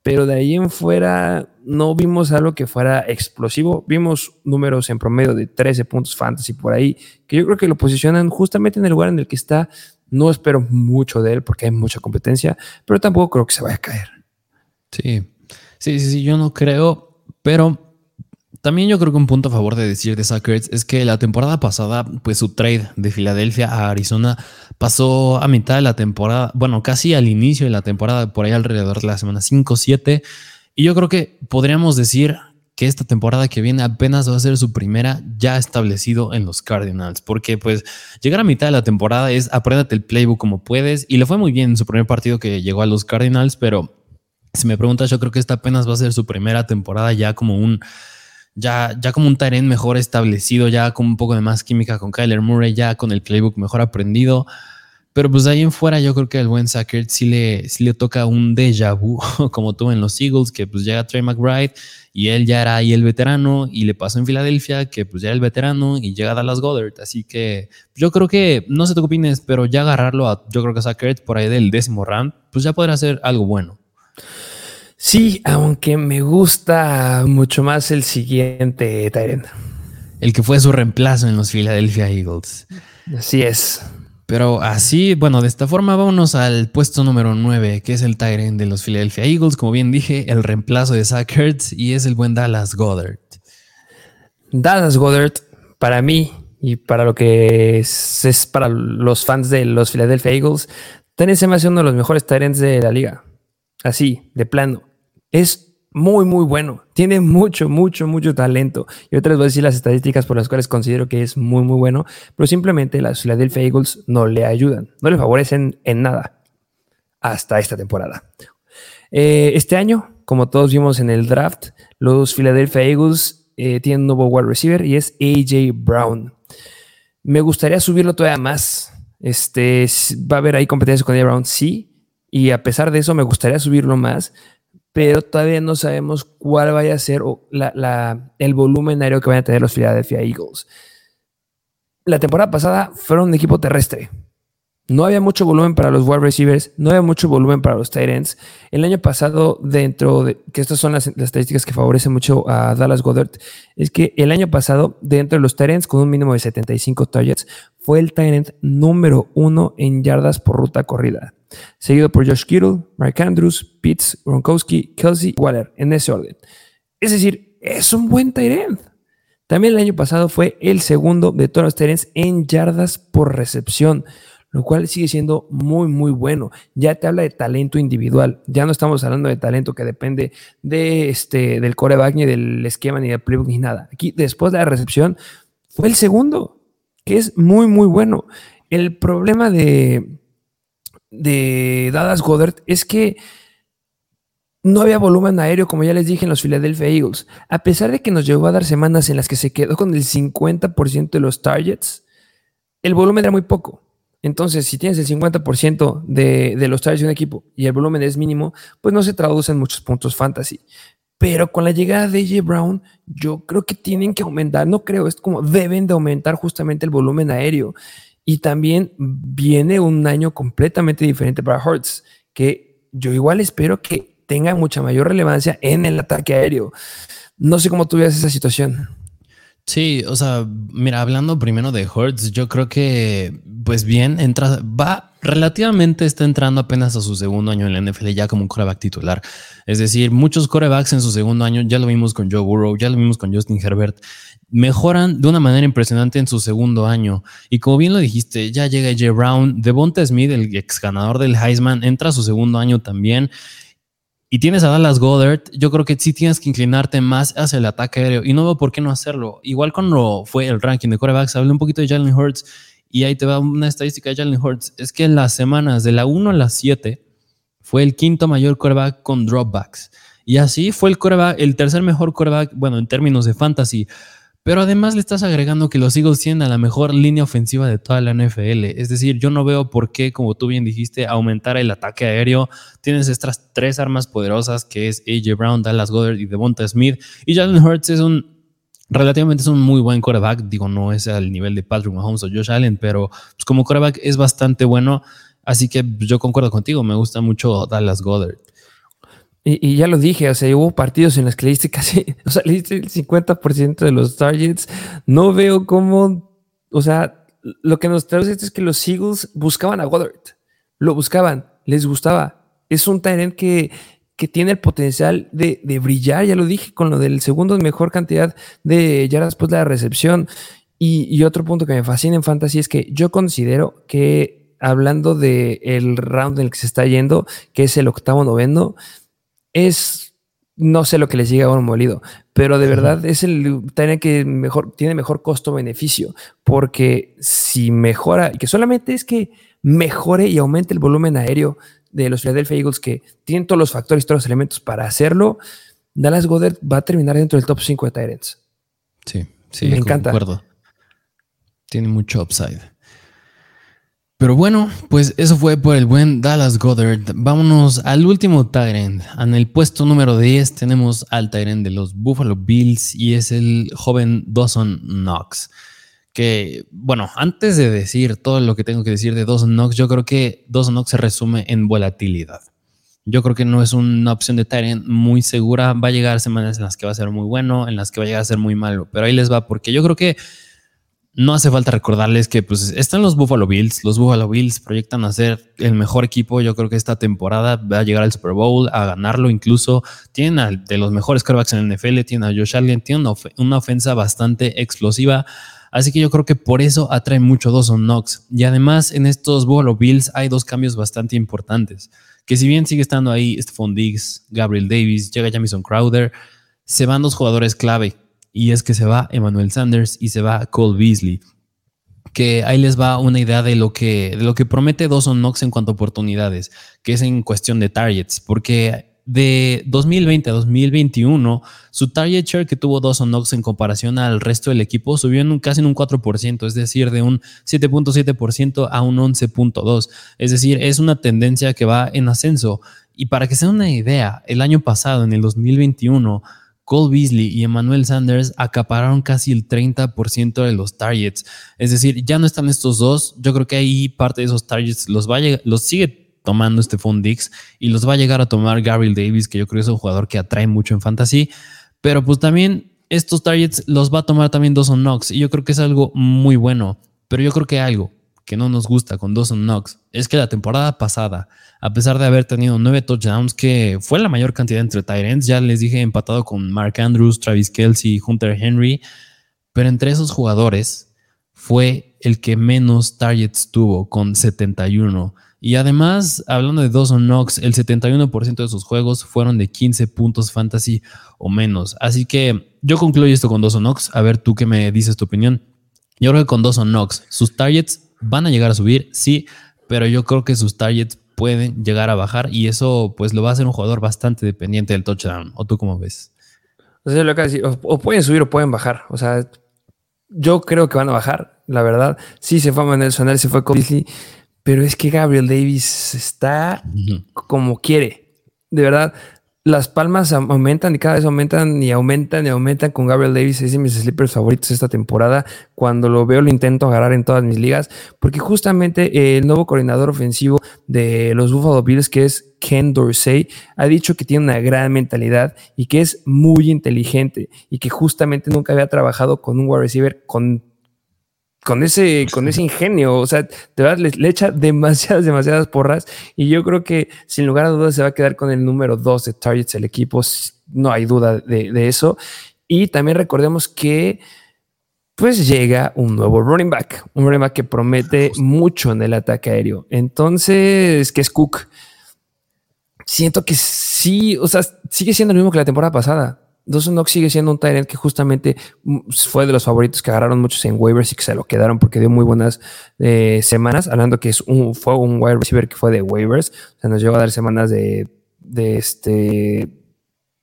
[SPEAKER 2] Pero de ahí en fuera no vimos algo que fuera explosivo. Vimos números en promedio de 13 puntos fantasy por ahí, que yo creo que lo posicionan justamente en el lugar en el que está. No espero mucho de él porque hay mucha competencia, pero tampoco creo que se vaya a caer.
[SPEAKER 1] Sí, sí, sí, sí yo no creo, pero también yo creo que un punto a favor de decir de Sackers es que la temporada pasada, pues su trade de Filadelfia a Arizona pasó a mitad de la temporada, bueno, casi al inicio de la temporada, por ahí alrededor de la semana 5-7. Y yo creo que podríamos decir que esta temporada que viene apenas va a ser su primera ya establecido en los Cardinals, porque pues llegar a mitad de la temporada es apréndate el playbook como puedes y le fue muy bien en su primer partido que llegó a los Cardinals, pero si me preguntas, yo creo que esta apenas va a ser su primera temporada ya como un ya, ya como un Tyrant mejor establecido, ya con un poco de más química con Kyler Murray, ya con el playbook mejor aprendido. Pero pues ahí en fuera yo creo que el buen Sackert sí le, sí le toca un déjà vu, como tuvo en los Eagles, que pues llega Trey McBride y él ya era ahí el veterano y le pasó en Filadelfia, que pues ya era el veterano y llega Dallas Goddard. Así que yo creo que, no sé tú qué opines, pero ya agarrarlo a, yo creo que Sackert por ahí del décimo round, pues ya podrá ser algo bueno.
[SPEAKER 2] Sí, aunque me gusta mucho más el siguiente Tyrant.
[SPEAKER 1] El que fue su reemplazo en los Philadelphia Eagles.
[SPEAKER 2] Así es.
[SPEAKER 1] Pero así, bueno, de esta forma vámonos al puesto número 9, que es el Tyrant de los Philadelphia Eagles. Como bien dije, el reemplazo de Zach Ertz y es el buen Dallas Goddard.
[SPEAKER 2] Dallas Goddard, para mí, y para lo que es, para los fans de los Philadelphia Eagles, Tyrant se me hace uno de los mejores Tyrants de la liga. Así, de plano. Es muy, muy bueno. Tiene mucho, mucho, mucho talento. Y otra les voy a decir las estadísticas por las cuales considero que es muy, muy bueno, pero simplemente las Philadelphia Eagles no le ayudan, no le favorecen en nada hasta esta temporada. Eh, este año, como todos vimos en el draft, los Philadelphia Eagles eh, tienen un nuevo wide receiver y es AJ Brown. Me gustaría subirlo todavía más. Este, va a haber ahí competencia con AJ Brown, sí. Y a pesar de eso, me gustaría subirlo más pero todavía no sabemos cuál vaya a ser el volumen aéreo que van a tener los Philadelphia Eagles. La temporada pasada fueron un equipo terrestre. No había mucho volumen para los wide receivers, no había mucho volumen para los tight ends. El año pasado, dentro de, que estas son las, estadísticas que favorecen mucho a Dallas Goddard, es que el año pasado, dentro de los tight ends, con un mínimo de 75 targets, fue el tight end número uno en yardas por ruta corrida seguido por Josh Kittle, Mark Andrews, Pitts, Gronkowski, Kelsey, Waller, en ese orden. Es decir, es un buen Tyrant. También el año pasado fue el segundo de todos los Tyrants en yardas por recepción, lo cual sigue siendo muy, muy bueno. Ya te habla de talento individual. Ya no estamos hablando de talento que depende de este, del coreback, ni del esquema, ni del playbook, ni nada. Aquí, después de la recepción, fue el segundo, que es muy, muy bueno. El problema de, de Dallas Goddard es que no había volumen aéreo, como ya les dije en los Philadelphia Eagles. A pesar de que nos llegó a dar semanas en las que se quedó con el 50% de los targets, el volumen era muy poco. Entonces, si tienes el 50% de, de los targets de un equipo y el volumen es mínimo, pues no se traduce en muchos puntos fantasy. Pero con la llegada de AJ Brown, yo creo que tienen que aumentar, no creo, es como deben de aumentar justamente el volumen aéreo. Y también viene un año completamente diferente para Hurts, que yo igual espero que tenga mucha mayor relevancia en el ataque aéreo. No sé cómo tú ves esa situación.
[SPEAKER 1] Sí, o sea, mira, hablando primero de Hurts, yo creo que, pues bien, entra, va relativamente, está entrando apenas a su segundo año en la NFL ya como un coreback titular. Es decir, muchos corebacks en su segundo año, ya lo vimos con Joe Burrow, ya lo vimos con Justin Herbert, mejoran de una manera impresionante en su segundo año. Y como bien lo dijiste, ya llega J. Brown, Devonta Smith, el ex ganador del Heisman, entra a su segundo año también. Y tienes a Dallas Goddard, yo creo que sí tienes que inclinarte más hacia el ataque aéreo. Y no veo por qué no hacerlo. Igual cuando fue el ranking de corebacks, hablé un poquito de Jalen Hurts. Y ahí te va una estadística de Jalen Hurts. Es que en las semanas de la 1 a la 7 fue el quinto mayor coreback con dropbacks. Y así fue el coreback, el tercer mejor coreback, bueno, en términos de fantasy. Pero además le estás agregando que los Eagles tienen a la mejor línea ofensiva de toda la NFL. Es decir, yo no veo por qué, como tú bien dijiste, aumentar el ataque aéreo. Tienes estas tres armas poderosas que es AJ Brown, Dallas Goddard y Devonta Smith. Y Jalen Hurts es un relativamente es un muy buen quarterback. Digo, no es al nivel de Patrick Mahomes o Josh Allen, pero pues, como quarterback es bastante bueno. Así que yo concuerdo contigo, me gusta mucho Dallas Goddard.
[SPEAKER 2] Y, ya lo dije, o sea, hubo partidos en los que le casi, o sea, le el 50% de los targets. No veo cómo, o sea, lo que nos trae esto es que los Eagles buscaban a Goddard. Lo buscaban, les gustaba. Es un Tyrant que, que tiene el potencial de, de, brillar, ya lo dije, con lo del segundo mejor cantidad de yardas después de la recepción. Y, y, otro punto que me fascina en Fantasy es que yo considero que, hablando del el round en el que se está yendo, que es el octavo noveno, es, no sé lo que les llega a un molido, pero de verdad es el tiene que mejor, tiene mejor costo-beneficio, porque si mejora, y que solamente es que mejore y aumente el volumen aéreo de los Philadelphia Eagles, que tienen todos los factores, todos los elementos para hacerlo, Dallas Goddard va a terminar dentro del top 5 de Tyrants.
[SPEAKER 1] Sí, sí, me encanta. Tiene mucho upside. Pero bueno, pues eso fue por el buen Dallas Goddard. Vámonos al último Tyrant. En el puesto número 10 tenemos al Tyrant de los Buffalo Bills y es el joven Dawson Knox. Que, bueno, antes de decir todo lo que tengo que decir de Dawson Knox, yo creo que Dawson Knox se resume en volatilidad. Yo creo que no es una opción de Tyrant muy segura. Va a llegar semanas en las que va a ser muy bueno, en las que va a llegar a ser muy malo. Pero ahí les va, porque yo creo que no hace falta recordarles que pues están los Buffalo Bills. Los Buffalo Bills proyectan a ser el mejor equipo. Yo creo que esta temporada va a llegar al Super Bowl, a ganarlo incluso. Tienen de los mejores quarterbacks en el NFL, tienen a Josh Allen, tienen una, ofensa bastante explosiva. Así que yo creo que por eso atrae mucho Dawson Knox. Y además en estos Buffalo Bills hay dos cambios bastante importantes. Que si bien sigue estando ahí Stephon Diggs, Gabriel Davis, llega Jamison Crowder, se van dos jugadores clave. Y es que se va Emmanuel Sanders y se va Cole Beasley que ahí les va una idea de lo que, de lo que promete Dawson Knox en cuanto a oportunidades, que es en cuestión de targets, porque de 2020 a 2021, su target share que tuvo Dawson Knox en comparación al resto del equipo subió en casi en un 4%, es decir, de un 7.7% a un 11.2%. Es decir, es una tendencia que va en ascenso. Y para que se den una idea, el año pasado, en el 2021, Cole Beasley y Emmanuel Sanders acapararon casi el 30% de los targets. Es decir, ya no están estos dos. Yo creo que ahí parte de esos targets los, va los sigue tomando este Dix y los va a llegar a tomar Gabriel Davis, que yo creo que es un jugador que atrae mucho en fantasy. Pero pues también estos targets los va a tomar también Dawson Knox y yo creo que es algo muy bueno. Pero yo creo que algo que no nos gusta con Dawson Knox es que la temporada pasada, a pesar de haber tenido nueve touchdowns, que fue la mayor cantidad entre Tyrants, ya les dije empatado con Mark Andrews, Travis Kelsey, Hunter Henry, pero entre esos jugadores fue el que menos targets tuvo con 71. Y además, hablando de Dawson Knox, el 71% de sus juegos fueron de 15 puntos fantasy o menos. Así que yo concluyo esto con Dawson Knox. A ver, tú qué me dices tu opinión. Yo creo que con Dawson Knox, sus targets van a llegar a subir, sí, pero yo creo que sus targets pueden llegar a bajar y eso pues lo va a hacer un jugador bastante dependiente del touchdown. ¿O tú cómo ves?
[SPEAKER 2] O, sea, lo que o, pueden subir o pueden bajar. O sea, yo creo que van a bajar, la verdad. Sí se fue a Manuel Sonar, se fue con pero es que Gabriel Davis está como quiere. De verdad, las palmas aumentan y cada vez aumentan y aumentan y aumentan con Gabriel Davis. Es de mis sleepers favoritos esta temporada. Cuando lo veo, lo intento agarrar en todas mis ligas, porque justamente el nuevo coordinador ofensivo de los Buffalo Bills, que es Ken Dorsey, ha dicho que tiene una gran mentalidad y que es muy inteligente y que justamente nunca había trabajado con un wide receiver con con ese, con ese ingenio. O sea, de verdad le, echa demasiadas, demasiadas porras. Y yo creo que sin lugar a dudas se va a quedar con el número dos de targets el equipo. No hay duda de, eso. Y también recordemos que pues llega un nuevo running back, un running back que promete mucho en el ataque aéreo. Entonces, que es Cook. Siento que sí, o sea, sigue siendo lo mismo que la temporada pasada. Dawson Knox sigue siendo un Tyrant que justamente mm, fue de los favoritos que agarraron muchos en waivers y que se lo quedaron porque dio muy buenas eh, semanas. Hablando que es un, fue un wide receiver que fue de waivers. O sea, nos llegó a dar semanas de, de este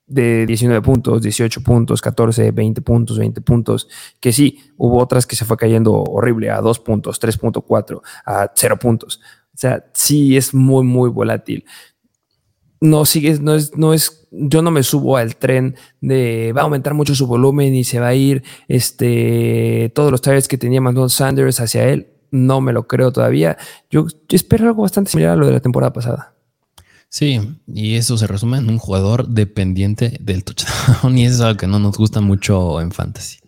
[SPEAKER 2] de 19 puntos, 18 puntos, 14, 20 puntos, 20 puntos, que sí, hubo otras que se fue cayendo horrible a 2 puntos, 3.4, a 0 puntos. O sea, sí es muy, muy volátil no sigue, no es, no es, yo no me subo al tren de va a aumentar mucho su volumen y se va a ir este, todos los targets que tenía Manuel Sanders hacia él. No me lo creo todavía. Yo, espero algo bastante similar a lo de la temporada pasada.
[SPEAKER 1] Sí, y eso se resume en un jugador dependiente del touchdown y eso es algo que no nos gusta mucho en fantasy.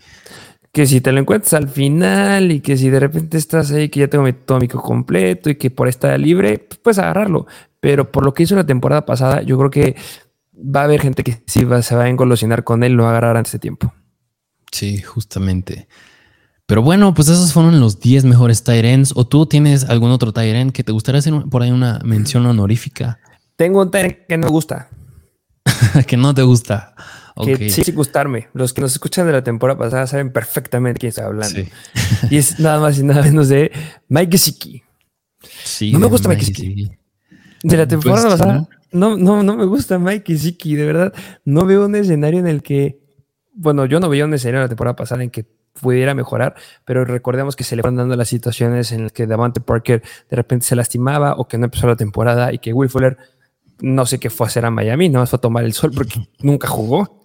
[SPEAKER 2] Que si te lo encuentras al final y que si de repente estás ahí que ya tengo mi tómico completo y que por estar libre, pues puedes agarrarlo pero por lo que hizo la temporada pasada, yo creo que va a haber gente que sí va, se va a engolosinar con él, lo va a agarrar antes de tiempo.
[SPEAKER 1] Sí, justamente. Pero bueno, pues esos fueron los 10 mejores Tyrants. ¿O tú tienes algún otro Tyrant que te gustaría hacer por ahí una mención honorífica?
[SPEAKER 2] Tengo un Tyrant que no me gusta.
[SPEAKER 1] que no te gusta.
[SPEAKER 2] Que sí, sí gustarme. Los que nos escuchan de la temporada pasada saben perfectamente quién está hablando. y es nada más y nada menos de Mike Gesicki. Sí, no me gusta Mike Gesicki. De la temporada pues, pasada, no, no, no me gusta Mike Siki, de verdad. No veo un escenario en el que, bueno, yo no veía un escenario en la temporada pasada en que pudiera mejorar, pero recordemos que se le van dando las situaciones en las que Davante Parker de repente se lastimaba o que no empezó la temporada y que Will Fuller no sé qué fue a hacer a Miami, no fue a tomar el sol porque nunca jugó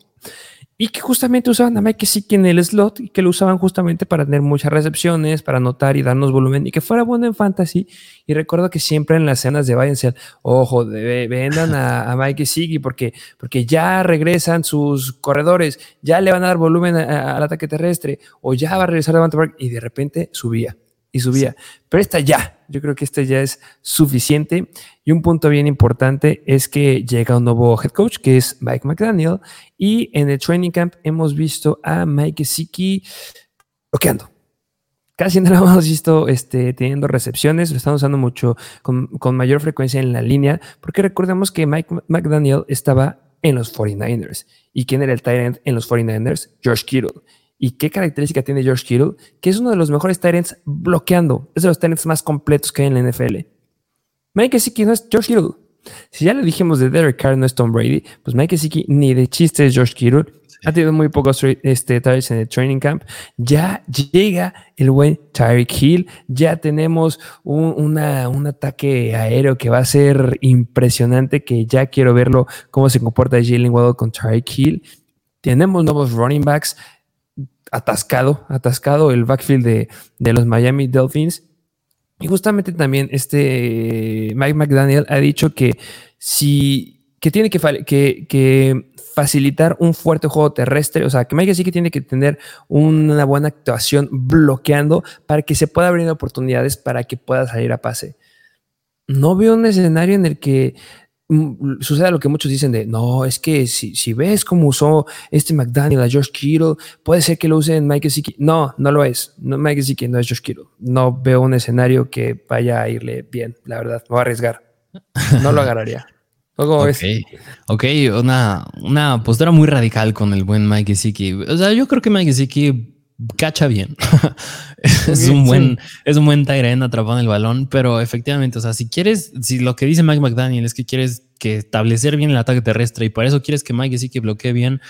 [SPEAKER 2] y que justamente usaban a Mike Gesicki en el slot y que lo usaban justamente para tener muchas recepciones, para anotar y darnos volumen y que fuera bueno en fantasy. Y recuerdo que siempre en las escenas de Bayern ojo, vendan a, Mike Gesicki porque, porque ya regresan sus corredores, ya le van a dar volumen al ataque terrestre o ya va a regresar Devante Park y de repente subía y subía. Pero esta ya, yo creo que esta ya es suficiente. Y un punto bien importante es que llega un nuevo head coach que es Mike McDaniel. Y en el training camp hemos visto a Mike Siki bloqueando. casi no lo hemos visto este, teniendo recepciones, lo están usando mucho con, mayor frecuencia en la línea, porque recordemos que Mike McDaniel estaba en los 49ers. ¿Y quién era el tight en los 49ers? George Kittle. ¿Y qué característica tiene George Kittle? Que es uno de los mejores tight bloqueando. Es de los tight más completos que hay en la NFL. Mike Gesicki no es George Kittle. Si ya le dijimos de Derek Carr no es Tom Brady, pues Mike Gesicki ni de chiste es George Kittle. Ha tenido muy pocos este, en el training camp. Ya llega el buen Tyreek Hill. Ya tenemos un, ataque aéreo que va a ser impresionante. Que ya quiero verlo cómo se comporta Jalen Waddle con Tyreek Hill. Tenemos nuevos running backs. Atascado, atascado el backfield de, de los Miami Dolphins. Y justamente también este Mike McDaniel ha dicho que si que tiene que, que, que facilitar un fuerte juego terrestre. O sea, que Mike sí que tiene que tener una buena actuación bloqueando para que se pueda abrir oportunidades para que pueda salir a pase. No veo un escenario en el que mm, suceda lo que muchos dicen de no, es que si, si ves cómo usó este McDaniel a George Kittle, puede ser que lo use en Mike Gesicki. No, no lo es. No, Mike Gesicki no es George Kittle. No veo un escenario que vaya a irle bien, la verdad. Me voy a arriesgar. No lo agarraría.
[SPEAKER 1] Ok, ok, una, una postura muy radical con el buen Mike Gesicki. O sea, yo creo que Mike Gesicki cacha bien. es, un buen, es un buen Tyren atrapando el balón, pero efectivamente, o sea, si quieres, si lo que dice Mike McDaniel es que quieres que establecer bien el ataque terrestre y por eso quieres que Mike Gesicki bloquee bien,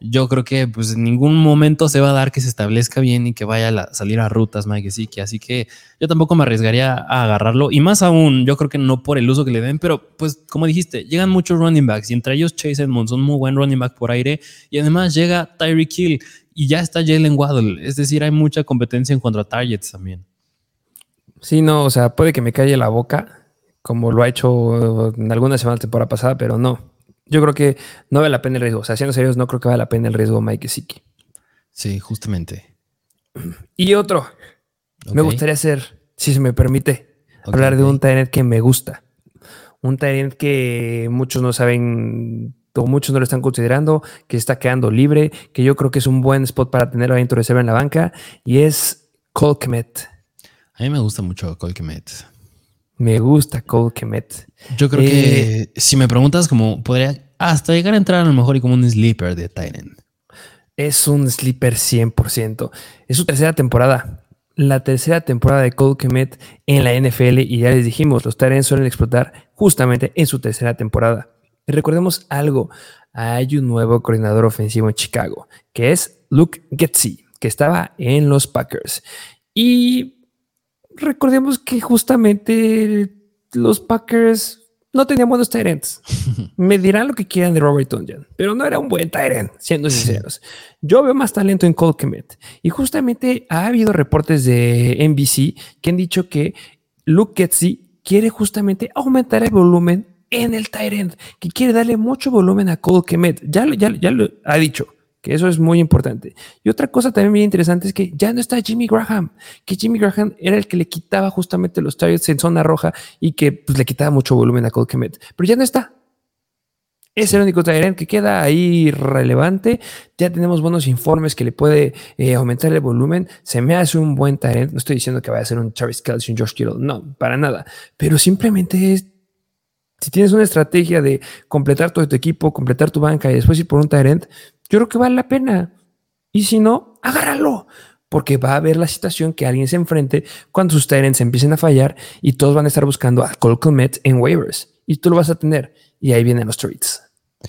[SPEAKER 1] yo creo que pues en ningún momento se va a dar que se establezca bien y que vaya a salir a rutas Mike que así que yo tampoco me arriesgaría a agarrarlo y más aún, yo creo que no por el uso que le den, pero pues como dijiste, llegan muchos running backs y entre ellos Chase Edmonds, un muy buen running back por aire y además llega Tyreek Hill y ya está Jalen Waddle, es decir, hay mucha competencia en cuanto a targets también.
[SPEAKER 2] Sí, no, o sea, puede que me calle la boca, como lo ha hecho en algunas semanas temporada pasada, pero no. Yo creo que no vale la pena el riesgo. O sea, siendo serios, no creo que vale la pena el riesgo Mike Siki.
[SPEAKER 1] Sí, justamente.
[SPEAKER 2] Y otro. Me gustaría hacer, si se me permite, hablar de un Tyrant que me gusta. Un Tyrant que muchos no saben o muchos no lo están considerando, que está quedando libre, que yo creo que es un buen spot para tenerlo dentro de reserva en la banca, y es Cole
[SPEAKER 1] A mí me gusta mucho Cole
[SPEAKER 2] me gusta Cole Kemet.
[SPEAKER 1] Yo creo que eh, si me preguntas, como podría hasta llegar a entrar a lo mejor y como un sleeper de Titan.
[SPEAKER 2] Es un sleeper 100%. Es su tercera temporada. La tercera temporada de Cole Kemet en la NFL. Y ya les dijimos, los Titans suelen explotar justamente en su tercera temporada. Y recordemos algo. Hay un nuevo coordinador ofensivo en Chicago, que es Luke Getzi, que estaba en los Packers. Y recordemos que justamente los Packers no tenían buenos Tyrants. Me dirán lo que quieran de Robert Tonjan, pero no era un buen Tyrant, siendo sinceros. Yo veo más talento en Cole Kemet. Y justamente ha habido reportes de NBC que han dicho que Luke Getzi quiere justamente aumentar el volumen en el Tyrant, que quiere darle mucho volumen a Cole Kemet. Ya, ya, ya lo ha dicho que eso es muy importante. Y otra cosa también muy interesante es que ya no está Jimmy Graham, que Jimmy Graham era el que le quitaba justamente los targets en zona roja y que pues, le quitaba mucho volumen a Cole Kemet, pero ya no está. Es el único Tyrant que queda ahí relevante. Ya tenemos buenos informes que le puede eh, aumentar el volumen. Se me hace un buen Tyrant. No estoy diciendo que vaya a ser un Travis Kelce, un Josh Kittle. No, para nada. Pero simplemente es si tienes una estrategia de completar todo tu equipo, completar tu banca y después ir por un Tyrant, yo creo que vale la pena. Y si no, agárralo. Porque va a haber la situación que alguien se enfrente cuando sus Tyrants empiecen a fallar y todos van a estar buscando a Cole en waivers. Y tú lo vas a tener. Y ahí vienen los trades.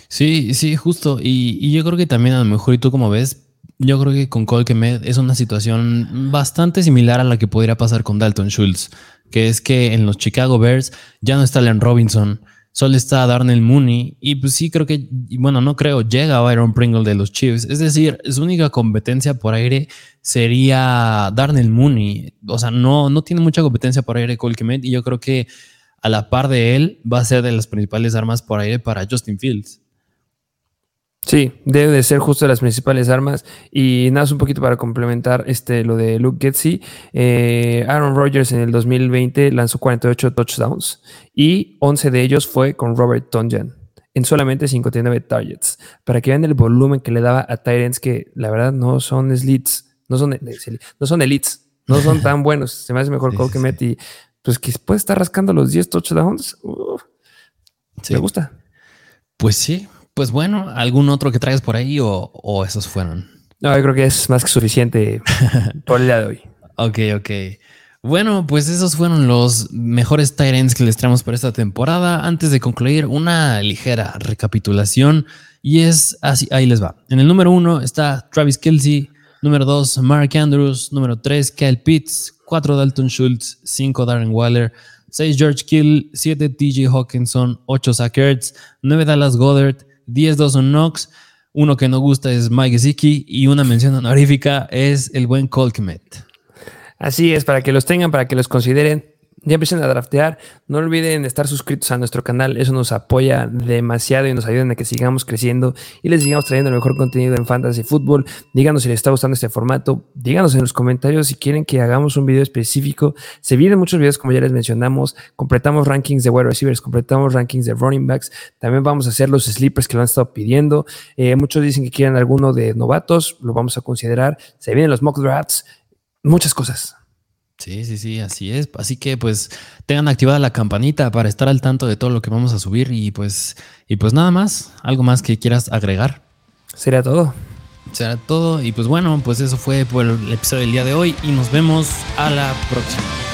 [SPEAKER 1] Sí, sí, justo. Y, yo creo que también a lo mejor, y tú como ves, yo creo que con Cole Komet es una situación bastante similar a la que podría pasar con Dalton Schultz, que es que en los Chicago Bears ya no está Len Robinson Solo está Darnell Mooney y pues sí creo que, bueno, no creo, llega Byron Pringle de los Chiefs. Es decir, su única competencia por aire sería Darnell Mooney. O sea, no, no tiene mucha competencia por aire Colquimet y yo creo que a la par de él va a ser de las principales armas por aire para Justin Fields.
[SPEAKER 2] Sí, debe de ser justo las principales armas. Y nada, un poquito para complementar este, lo de Luke Getzi. Eh, Aaron Rodgers en el 2020 lanzó 48 touchdowns y 11 de ellos fue con Robert Tonjan en solamente 59 targets. Para que vean el volumen que le daba a Tyrants que la verdad no son slits, no son, no son elites. No son tan buenos. Se me hace mejor Cole Kemet y pues que puede estar rascando los 10 touchdowns. Me gusta.
[SPEAKER 1] Pues sí. Pues bueno, ¿algún otro que traigas por ahí o, esos fueron?
[SPEAKER 2] No, yo creo que es más que suficiente por el día de hoy.
[SPEAKER 1] Ok, ok. Bueno, pues esos fueron los mejores Tyrants que les traemos para esta temporada. Antes de concluir, una ligera recapitulación. Y es así, ahí les va. En el número uno está Travis Kelsey, número dos, Mark Andrews, número tres, Kyle Pitts, cuatro, Dalton Schultz, cinco, Darren Waller, seis, George Kill, siete, TJ Hawkinson, ocho, Zach Ertz, nueve, Dallas Goddard, diez, Dawson Knox, uno que no gusta es Mike Zicki y una mención honorífica es el buen Colkmet.
[SPEAKER 2] Así es, para que los tengan, para que los consideren. Ya empiecen a draftear. No olviden estar suscritos a nuestro canal. Eso nos apoya demasiado y nos ayuda a que sigamos creciendo y les sigamos trayendo el mejor contenido en Fantasy Football. Díganos si les está gustando este formato. Díganos en los comentarios si quieren que hagamos un video específico. Se vienen muchos videos, como ya les mencionamos. Completamos rankings de wide receivers, completamos rankings de running backs. También vamos a hacer los sleepers que lo han estado pidiendo. Eh, muchos dicen que quieren alguno de novatos. Lo vamos a considerar. Se vienen los mock drafts muchas cosas.
[SPEAKER 1] Sí, sí, sí, así es. Así que pues tengan activada la campanita para estar al tanto de todo lo que vamos a subir y pues y pues nada más, algo más que quieras agregar.
[SPEAKER 2] Será todo.
[SPEAKER 1] Será todo y pues bueno, pues eso fue por el episodio del día de hoy y nos vemos a la próxima.